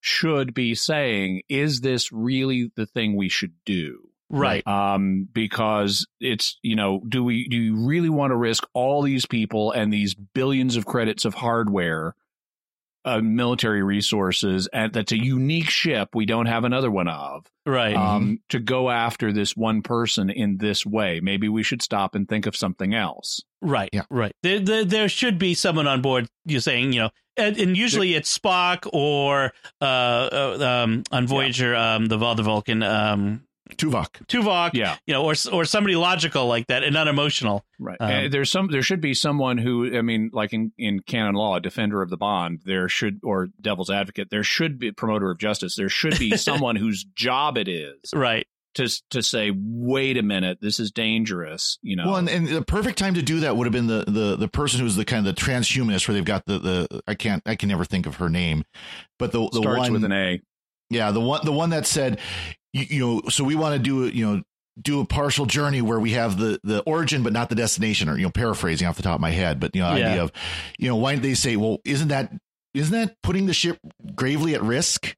should be saying, is this really the thing we should do? Right. Um, because it's you know, do we do you really want to risk all these people and these billions of credits of hardware? Uh, military resources, and that's a unique ship we don't have another one of Right. um, to go after this one person in this way. Maybe we should stop and think of something else. right. yeah. Right. There, there, there should be someone on board. You're saying, you know, and, and usually it's Spock or uh, uh um on Voyager, um the Val the Vulcan, um Tuvok. Tuvok, Yeah. you know, or or somebody logical like that and unemotional. Right. Um, and there's some. There should be someone who. I mean, like in in canon law, a defender of the bond. There should or devil's advocate. There should be a promoter of justice. There should be *laughs* someone whose job it is Right. to to say, wait a minute, this is dangerous. You know. Well, and, and the perfect time to do that would have been the the the person who's the kind of the transhumanist, where they've got the the I can't I can never think of her name, but the the starts one with an A. yeah the one the one that said you, you know so we want to do it, you know do a partial journey where we have the the origin but not the destination or you know paraphrasing off the top of my head but you know Yeah. idea of you know why don't they say well isn't that isn't that putting the ship gravely at risk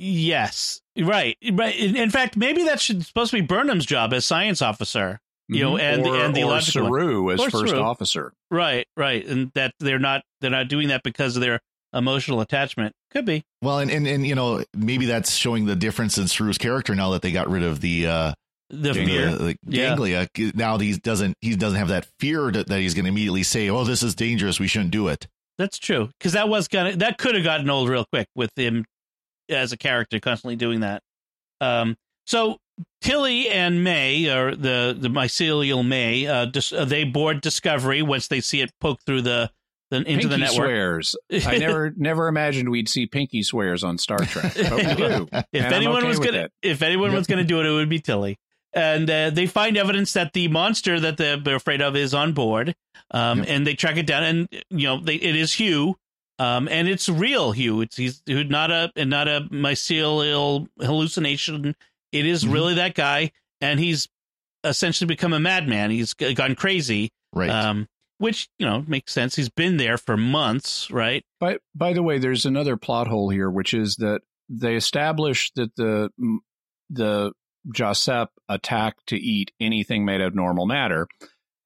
Yes. Right. Right. In, in fact, maybe that should supposed to be Burnham's job as science officer. You know, and the or, and the or logical one. Saru as Or first Saru. officer. Right. Right. And that they're not they're not doing that because of their emotional attachment. Could be. well and and, and you know maybe that's showing the difference in Saru's character now that they got rid of the uh The the, fear. the Yeah. ganglia now he doesn't he doesn't have that fear that, that he's going to immediately say oh this is dangerous we shouldn't do it That's true because that was gonna that could have gotten old real quick with him as a character constantly doing that. Um, so Tilly and May, or the the mycelial May, uh, dis- uh, they board Discovery once they see it poke through the, the into Pinky the network. swears. I *laughs* never never imagined we'd see Pinky swears on Star Trek, but we *laughs* do. If anyone okay was gonna it. if anyone was gonna do it, it would be Tilly. And uh, they find evidence that the monster that they're afraid of is on board, um, Yep. and they track it down. And you know, they, it is Hugh, um, and it's real Hugh. It's he's not a and not a mycelial hallucination. It is Mhm. really that guy, and he's essentially become a madman. He's gone crazy, right um, which you know makes sense. He's been there for months, right? By by the way, there's another plot hole here, which is that they establish that the the JahSepp attack to eat anything made of normal matter,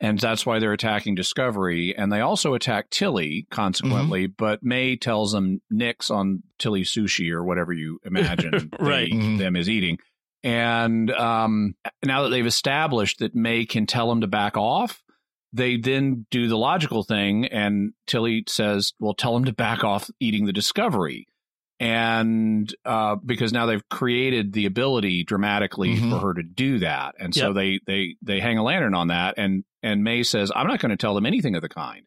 and that's why they're attacking Discovery. And they also attack Tilly, consequently. But May tells them nix on Tilly sushi or whatever you imagine *laughs* Right. they- Mhm. them is eating. And um, now that they've established that May can tell them to back off, they then do the logical thing, and Tilly says, "Well, tell him to back off eating the Discovery." And uh, because now they've created the ability dramatically Mhm. for her to do that, and so Yep. they they they hang a lantern on that, and and May says, "I'm not going to tell them anything of the kind,"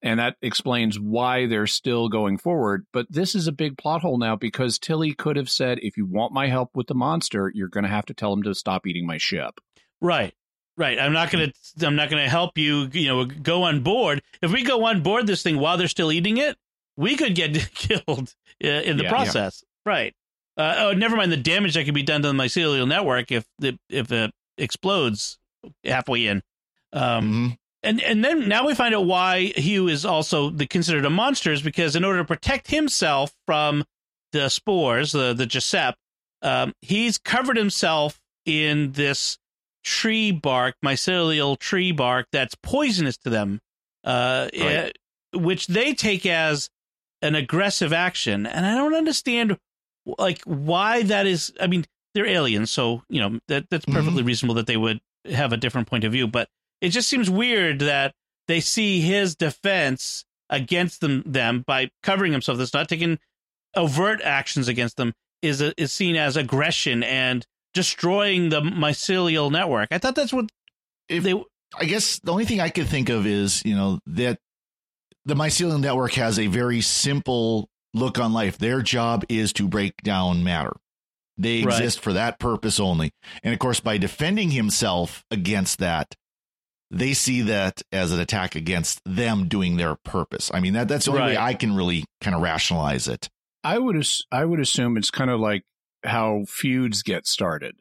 and that explains why they're still going forward. But this is a big plot hole now because Tilly could have said, "If you want my help with the monster, you're going to have to tell him to stop eating my ship." Right. Right. I'm not gonna I'm not gonna help you, you know, go on board. If we go on board this thing while they're still eating it, we could get *laughs* killed uh, in the Yeah. process. Right. Uh, oh, never mind the damage that could be done to the mycelial network if the if it explodes halfway in. Um, Mhm. and and then now we find out why Hugh is also the, considered a monster is because in order to protect himself from the spores, the the JahSepp, um, he's covered himself in this tree bark, mycelial tree bark that's poisonous to them, uh, Right. eh, which they take as an aggressive action, and I don't understand like why that is. I mean, they're aliens, so you know that that's Mhm. perfectly reasonable that they would have a different point of view, but it just seems weird that they see his defense against them them by covering himself. That's not taking overt actions against them is is seen as aggression and destroying the mycelial network. I thought that's what If- they. I guess the only thing I could think of is, you know, that the mycelial network has a very simple look on life. Their job is to break down matter. They Right. exist for that purpose only. And of course, by defending himself against that, they see that as an attack against them doing their purpose. I mean, that that's the only way I can really kind of rationalize it. I would as- I would assume it's kind of like how feuds get started.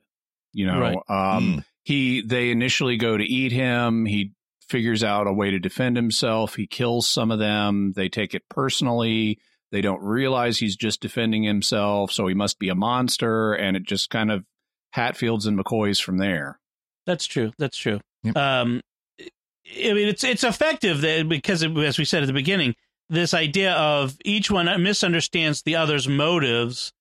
You know, Right. um, Mm. he they initially go to eat him. He figures out a way to defend himself. He kills some of them. They take it personally. They don't realize he's just defending himself, so he must be a monster. And it just kind of Hatfields and McCoys from there. That's true. That's true. Yep. Um, I mean, it's it's effective that because, it, as we said at the beginning, this idea of each one misunderstands the other's motives,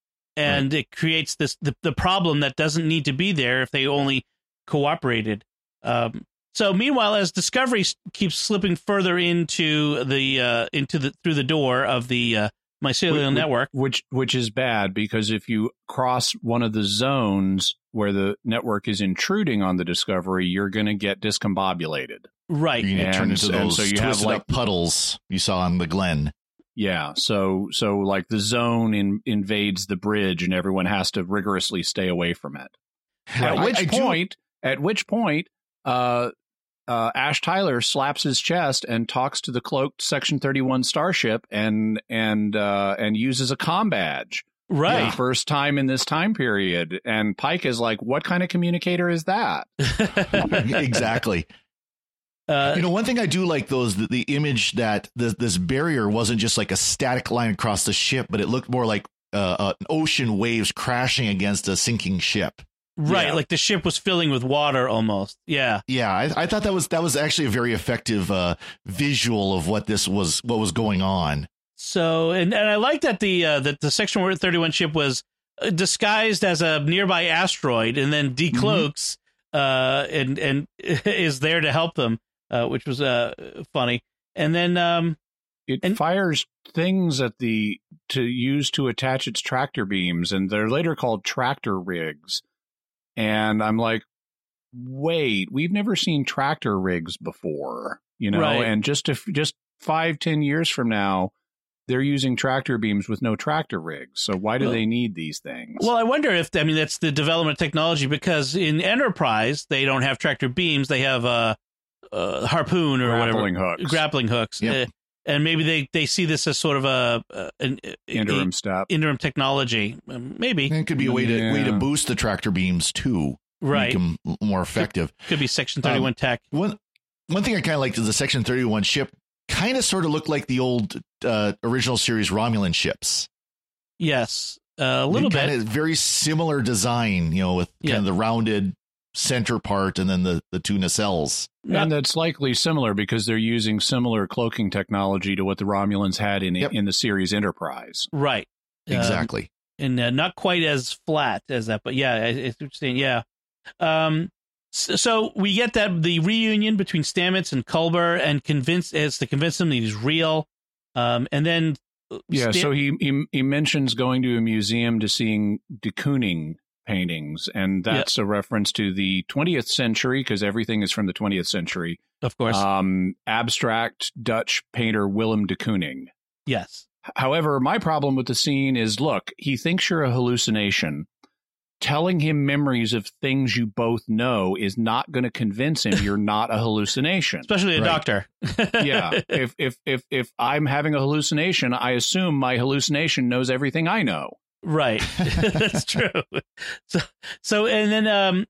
and it creates this the, the problem that doesn't need to be there if they only cooperated. Um, so, meanwhile, as Discovery keeps slipping further into the uh, into the through the door of the uh, mycelial Which- network. which which is bad because if you cross one of the zones where the network is intruding on the discovery, you're going to get discombobulated. Right. You're gonna turn And- into and those so you have, like- puddles you saw on the Glenn. Yeah, so so like the zone in, invades the bridge, and everyone has to rigorously stay away from it. At I- which I do- point, at which point, uh, uh, Ash Tyler slaps his chest and talks to the cloaked Section Thirty One starship, and and uh, and uses a com badge. for the Right. first time in this time period, and Pike is like, "What kind of communicator is that?" *laughs* *laughs* exactly. Uh, You know, one thing I do like though is the, the image that this, this barrier wasn't just like a static line across the ship, but it looked more like uh, uh, an ocean waves crashing against a sinking ship. right. yeah. Like the ship was filling with water almost. Yeah. Yeah, I, I thought that was that was actually a very effective uh, visual of what this was, what was going on. So and and I like that the uh, that the Section Thirty One ship was uh, disguised as a nearby asteroid and then decloaks uh, and and *laughs* is there to help them, uh, which was uh, funny. And then um, It And- fires things at the to use to attach its tractor beams, and they're later called tractor rigs. And I'm like, wait, we've never seen tractor rigs before, you know. Right. And just if just five, ten years from now, they're using tractor beams with no tractor rigs. So why do Well- they need these things? Well, I wonder if I mean that's the development technology because in Enterprise they don't have tractor beams; they have a, uh harpoon or grappling whatever hooks, grappling hooks, Yep. Uh, and maybe they, they see this as sort of a, uh, an a- interim step. interim technology. Um, Maybe And it could be a way to way to boost the tractor beams too, right make them more effective. could be Section Thirty One tech. One one thing I kind of liked is the Section Thirty One ship kind of sort of looked like the old uh, original series Romulan ships. Yes, uh, a little bit. kind of very similar design, you know, with kind Yeah. of the rounded center part and then the the two nacelles. And that's likely similar because they're using similar cloaking technology to what the Romulans had in Yep. in the series Enterprise. right. Um, Exactly. and uh, not quite as flat as that, but yeah, it's interesting. Yeah. Um. So, so we get that the reunion between Stamets and Culber, and convince as to convince him that he's real. Um. And then uh, Yeah, Stam- so he, he he mentions going to a museum to seeing de Kooning paintings, and that's a reference to the 20th century because everything is from the 20th century. of course, Um, abstract Dutch painter Willem de Kooning. yes. However, my problem with the scene is look, he thinks you're a hallucination. Telling him memories of things you both know is not going to convince him you're not a hallucination. Especially a Right. doctor. *laughs* yeah. If if if if I'm having a hallucination, I assume my hallucination knows everything I know. Right. *laughs* That's true. So so and then um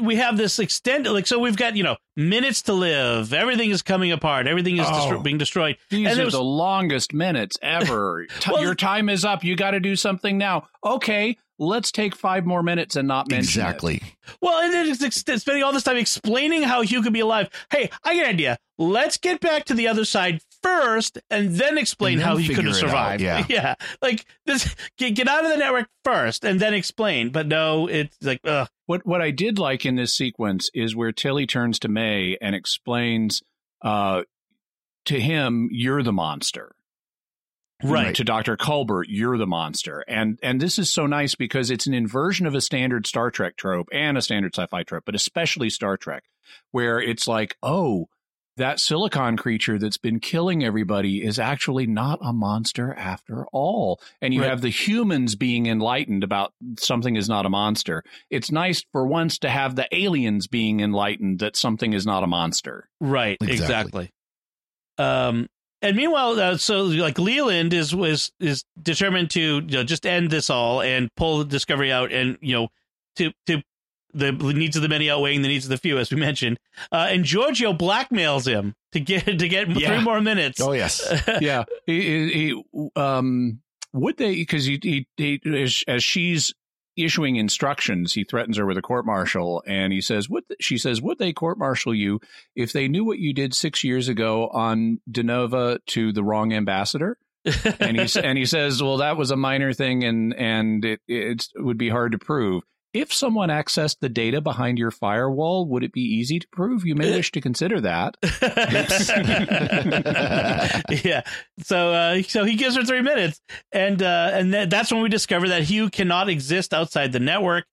we have this extended like so we've got, you know, minutes to live. Everything is coming apart. Everything is destro- Oh. being destroyed. These And are was- the longest minutes ever. *laughs* Well- your time is up. You got to do something now. Okay, let's take five more minutes and not mention it. Exactly. Well, and then it's ex- spending all this time explaining how Hugh could be alive. Hey, I got an idea. Let's get back to the other side first, and then explain And then how he could have it out, survived. yeah. *laughs* yeah. Like this, get, get out of the network first, and then explain. But no, it's like, ugh. What what I did like in this sequence is where Tilly turns to May and explains uh, to him, "You're the monster." Right. to Dr. Culber, you're the monster. And and this is so nice because it's an inversion of a standard Star Trek trope and a standard sci-fi trope, but especially Star Trek, where it's like, oh, that silicon creature that's been killing everybody is actually not a monster after all. And you Right. have the humans being enlightened about something is not a monster. It's nice for once to have the aliens being enlightened that something is not a monster. Right, Exactly. exactly. Um, and meanwhile, uh, so like Leland is was is determined to you know, just end this all and pull the Discovery out, and you know, to to the needs of the many outweighing the needs of the few, as we mentioned. Uh, and Georgiou blackmails him to get to get Yeah. three more minutes. Oh yes. *laughs* yeah, he, he, um, would they? Because he, he, he, as, as she's issuing instructions, he threatens her with a court martial, and he says, "Would she says would they court martial you if they knew what you did six years ago on Denova to the wrong ambassador?" and he and he says, "Well, that was a minor thing, and and it it would be hard to prove." If someone accessed the data behind your firewall, would it be easy to prove? You may wish to consider that. *laughs* yeah. So uh, so he gives her three minutes, and uh, and th- that's when we discover that Hugh cannot exist outside the network.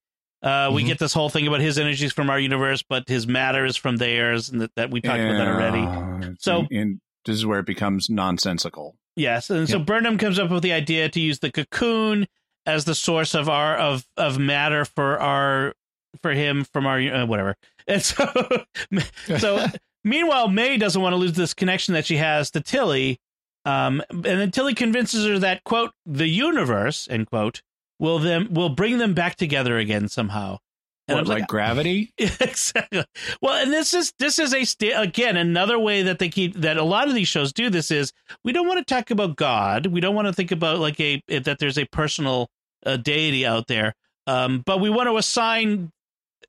Uh, we Mhm. get this whole thing about his energies from our universe, but his matter is from theirs, and that, that we talked about that already. So- and, and this is where it becomes nonsensical. Yes, and so Burnham comes up with the idea to use the cocoon as the source of our of of matter for our for him from our uh, whatever. *laughs* And so *laughs* so meanwhile, May doesn't want to lose this connection that she has to Tilly. Um, and then Tilly convinces her that quote the universe end quote will them will bring them back together again somehow. And What, I'm like, gravity? *laughs* exactly. Well, and this is this is a sta- again another way that they keep that a lot of these shows do this is we don't want to talk about God. We don't want to think about like a that there's a personal uh, deity out there. Um, but we want to assign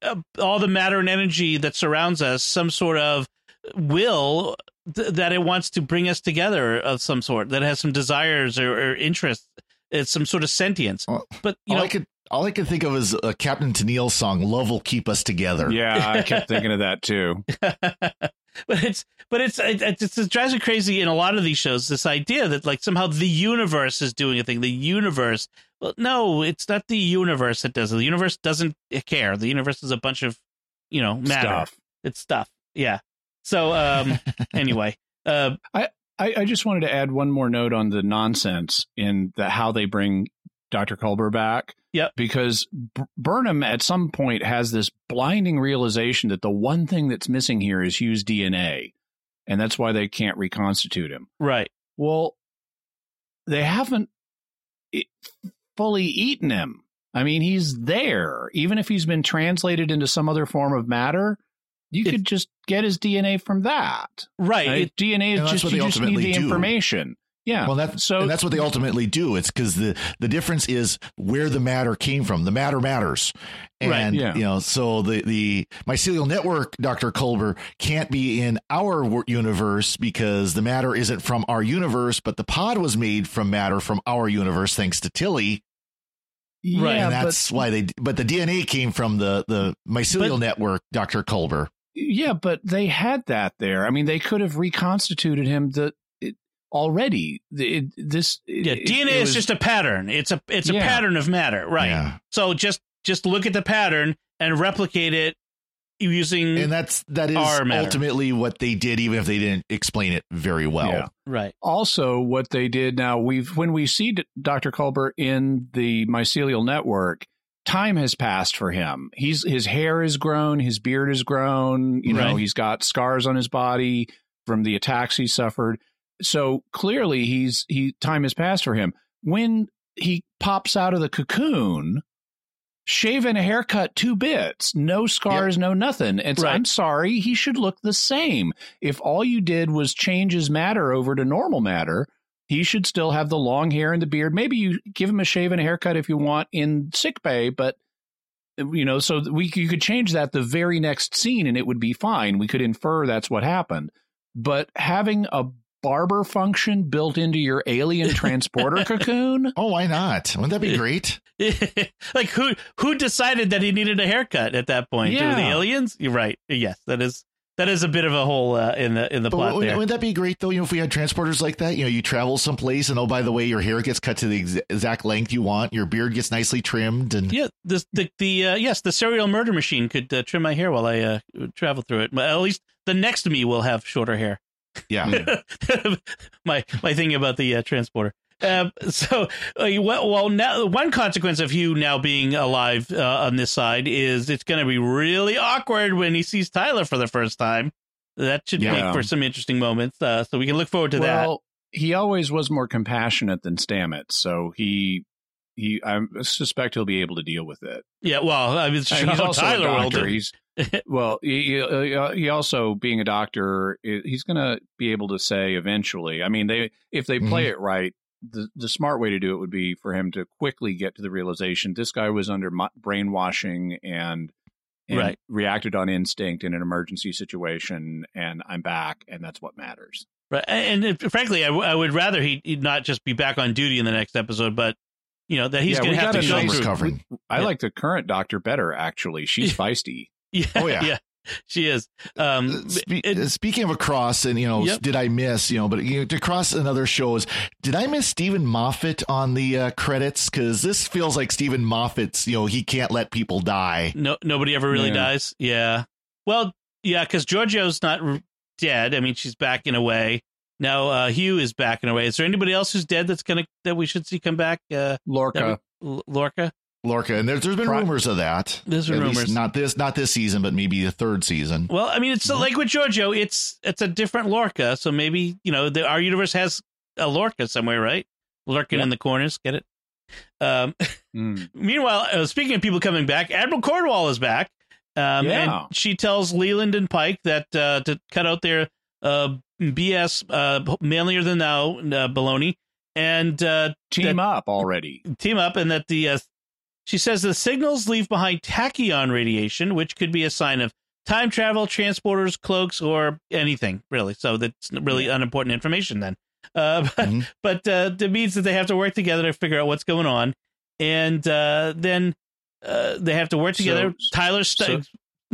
uh, all the matter and energy that surrounds us some sort of will th- that it wants to bring us together of some sort that has some desires or, or interests. It's some sort of sentience. Well, But you all know, I could all I could think of is a Captain Tennille song, "Love Will Keep Us Together." Yeah, I kept *laughs* thinking of that too. *laughs* but it's but it's it, it's it drives me crazy in a lot of these shows. This idea that like somehow the universe is doing a thing. The universe. Well, no, it's not the universe that does it. The universe doesn't care. The universe is a bunch of you know matter. Stuff. It's stuff. Yeah. So um *laughs* anyway, uh I, I just wanted to add one more note on the nonsense in the how they bring Dr. Culber back. Yep. Because B- Burnham at some point has this blinding realization that the one thing that's missing here is Hugh's DNA. And that's why they can't reconstitute him. right. Well, they haven't i- fully eaten him. I mean, he's there. Even if he's been translated into some other form of matter, you It's- could just get his DNA from that. Right. Right? It- DNA is just you just need the do. information. Yeah. Well, that's so and that's what they ultimately do. It's because the the difference is where the matter came from. The matter matters, and Right, yeah. you know, so the the mycelial network, Doctor Culber, can't be in our universe because the matter isn't from our universe, but the pod was made from matter from our universe, thanks to Tilly, yeah, and but- that's why they. But the DNA came from the the mycelial But- network, Doctor Culber. yeah, but they had that there. I mean, they could have reconstituted him the it, already. The- It, this yeah, it- DNA it is was- just a pattern. It's a it's a Yeah. pattern of matter, right? Yeah. So just just look at the pattern and replicate it using And that's that is Our matter. ultimately what they did, even if they didn't explain it very well. Yeah. right. also what they did now we've when we see dr culber in the mycelial network time has passed for him he's his hair is grown his beard is grown you know he's got scars on his body from the attacks he suffered so clearly he's he time has passed for him when he pops out of the cocoon shave and a haircut two bits no scars no nothing it's Right. i'm sorry he should look the same if all you did was change his matter over to normal matter, he should still have the long hair and the beard. Maybe you give him a shave and a haircut if you want in sick bay, but you know, so we you could change that the very next scene and it would be fine. We could infer that's what happened. But having a barber function built into your alien transporter *laughs* cocoon, Oh, why not? Wouldn't that be great? *laughs* like who who decided that he needed a haircut at that point? Yeah. The aliens? You're right. Yes, that is that is a bit of a hole uh, in the in the But plot wouldn't, there. wouldn't that be great though? You know, if we had transporters like that, you know, you travel someplace and oh, by the way, your hair gets cut to the ex- exact length you want, your beard gets nicely trimmed, and yeah, this the the uh, yes, the serial murder machine could uh, trim my hair while I uh, travel through it. Well, at least the next me will have shorter hair. Yeah, *laughs* my my thing about the uh, transporter. Um, so, uh, well, well, now one consequence of Hugh now being alive uh, on this side is it's going to be really awkward when he sees Tyler for the first time. That should Yeah. make for some interesting moments. Uh, so we can look forward to that. well, he always was more compassionate than Stamets, so he he I suspect he'll be able to deal with it. Yeah, well, I mean, he's also Tyler a doctor. do. He's *laughs* well, he, he, uh, also being a doctor, he's going to be able to say eventually. I mean, they if they play Mm-hmm. it right, the the smart way to do it would be for him to quickly get to the realization this guy was under brainwashing and. And Right. reacted on instinct in an emergency situation, and I'm back, and that's what matters. Right, and, and frankly, I, w- I would rather he he'd not just be back on duty in the next episode, but you know that he's Yeah, going to have got to a go nice through. covering. I Yeah. like the current doctor better, actually. She's *laughs* feisty. Yeah, Oh, yeah. yeah, she is. Um, Spe- it- uh, speaking of a cross, and you know, Yep. did I miss? You know, but you know, to cross another shows, did I miss Steven Moffat on the uh, credits? Because this feels like Steven Moffat's. You know, he can't let people die. no, nobody ever really Yeah. dies. Yeah. Well, yeah, because Georgiou's not r- dead. I mean, she's back in a way. Now uh, Hugh is back in a way. Is there anybody else who's dead that's gonna that we should see come back? Uh, Lorca. L- Lorca. Lorca, and there's there's been Pri- rumors of that. There's been At least rumors. not this not this season, but maybe the third season. Well, I mean, it's like with Georgiou, it's it's a different Lorca. So maybe you know, the, our universe has a Lorca somewhere, right? Lurking Yeah. in the corners. Get it? Um, *laughs* Mm. meanwhile, uh, speaking of people coming back, Admiral Cornwell is back. Um, Yeah. And she tells Leland and Pike that uh, to cut out their uh, BS, uh, manlier than thou uh, baloney, and uh, Team that- up already. team up, and that the uh, she says the signals leave behind tachyon radiation, which could be a sign of time travel, transporters, cloaks, or anything really. So that's really unimportant information then. Uh, *laughs* but Mhm. but uh, it means that they have to work together to figure out what's going on, and uh, then uh, they have to work together. So- Tyler's st-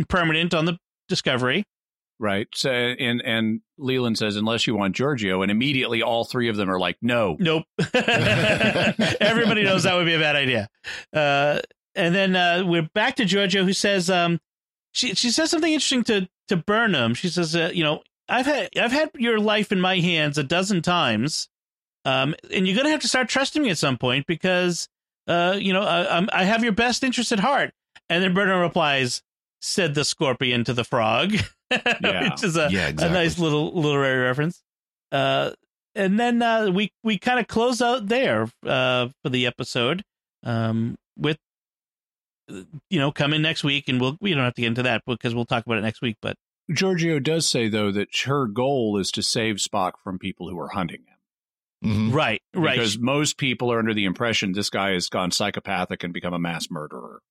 permanent on the Discovery. Right. So and and Leland says, unless you want Georgiou, and immediately all three of them are like, no. Nope. *laughs* Everybody knows that would be a bad idea. Uh, and then uh, we're back to Georgiou, who says um, she she says something interesting to to Burnham. She says, uh, you know, I've had I've had your life in my hands a dozen times, um, and you're gonna have to start trusting me at some point because, uh, you know, I, I have your best interest at heart. And then Burnham replies, "Said the scorpion to the frog," *laughs* *laughs* Yeah. which is a Yeah, a nice little literary reference. Uh, and then uh, we we kind of close out there uh, for the episode um, with you know coming next week, and we'll we don't have to get into that because we'll talk about it next week. But Georgiou does say though that her goal is to save Spock from people who are hunting him. Mhm. right, right, Because most people are under the impression this guy has gone psychopathic and become a mass murderer.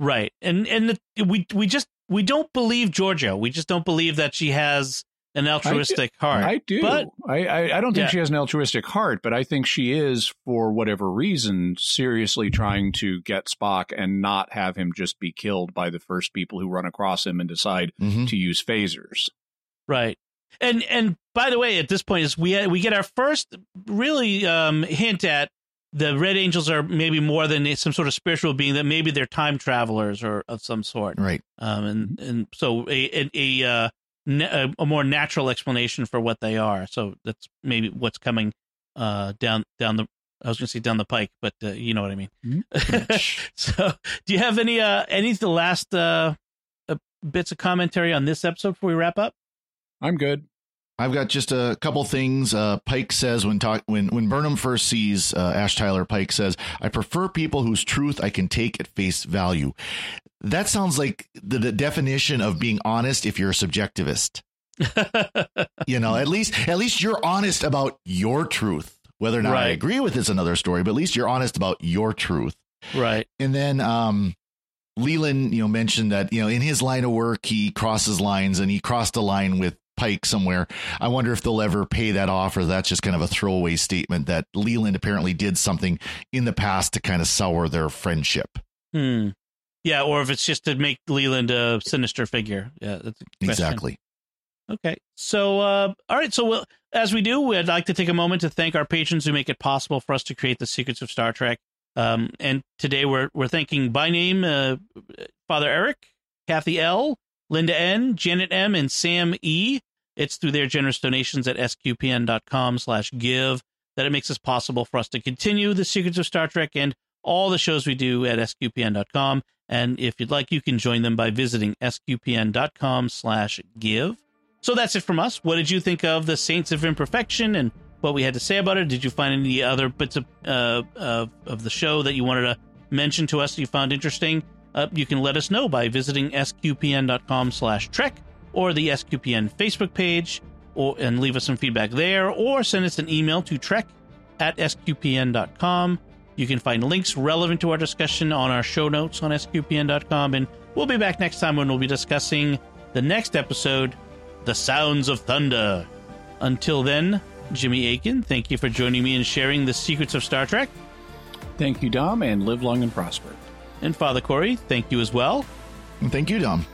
Right, and and the, we we just we don't believe Georgiou. We just don't believe that she has an altruistic heart. I do. But I, I, I don't think Yeah. she has an altruistic heart, but I think she is, for whatever reason, seriously trying to get Spock and not have him just be killed by the first people who run across him and decide Mhm. to use phasers. Right. And and by the way, at this point is we we get our first really um, hint at the Red Angels are maybe more than some sort of spiritual being that maybe they're time travelers or of some sort. Right. Um, and and so a a a, uh, a a more natural explanation for what they are. So that's maybe what's coming uh, down down the. I was going to say down the pike, but uh, you know what I mean. *laughs* so, do you have any uh any of the last uh, uh bits of commentary on this episode before we wrap up? I'm good. I've got just a couple things. Uh, Pike says when talk when when Burnham first sees uh, Ash Tyler, Pike says, "I prefer people whose truth I can take at face value." That sounds like the, the definition of being honest if you're a subjectivist. *laughs* You know, at least at least you're honest about your truth. Whether or not I agree with it's another story, but at least you're honest about your truth. right. And then um Leland, you know, mentioned that, you know, in his line of work, he crosses lines and he crossed a line with Pike somewhere. I wonder if they'll ever pay that off or that's just kind of a throwaway statement that Leland apparently did something in the past to kind of sour their friendship. Hmm. Yeah, or if it's just to make Leland a sinister figure. Yeah, that's. Exactly. Okay. So, uh, all right. So, we'll, as we do, we'd like to take a moment to thank our patrons who make it possible for us to create the secrets of Star Trek. Um, and today we're we're thanking by name uh, Father Eric, Kathy L, Linda N, Janet M, and Sam E. It's through their generous donations at sqpn.com slash give that it makes it possible for us to continue the secrets of Star Trek and all the shows we do at sqpn.com. And if you'd like, you can join them by visiting sqpn.com slash give. So that's it from us. What did you think of the Saints of Imperfection and what we had to say about it? Did you find any other bits of uh, of, of the show that you wanted to mention to us that you found interesting? Uh, you can let us know by visiting sqpn.com/trek or the SQPN Facebook page, or and leave us some feedback there, or send us an email to trek at sqpn.com. You can find links relevant to our discussion on our show notes on sqpn.com, and we'll be back next time when we'll be discussing the next episode, The Sounds of Thunder. Until then, Jimmy Akin, thank you for joining me and sharing the secrets of Star Trek. Thank you, Dom, and live long and prosper. And Father Cory, thank you as well. And thank you, Dom.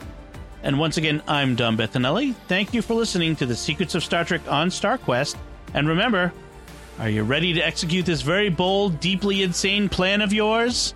And once again, I'm Dom Bettinelli. Thank you for listening to the Secrets of Star Trek on StarQuest. And remember, are you ready to execute this very bold, deeply insane plan of yours?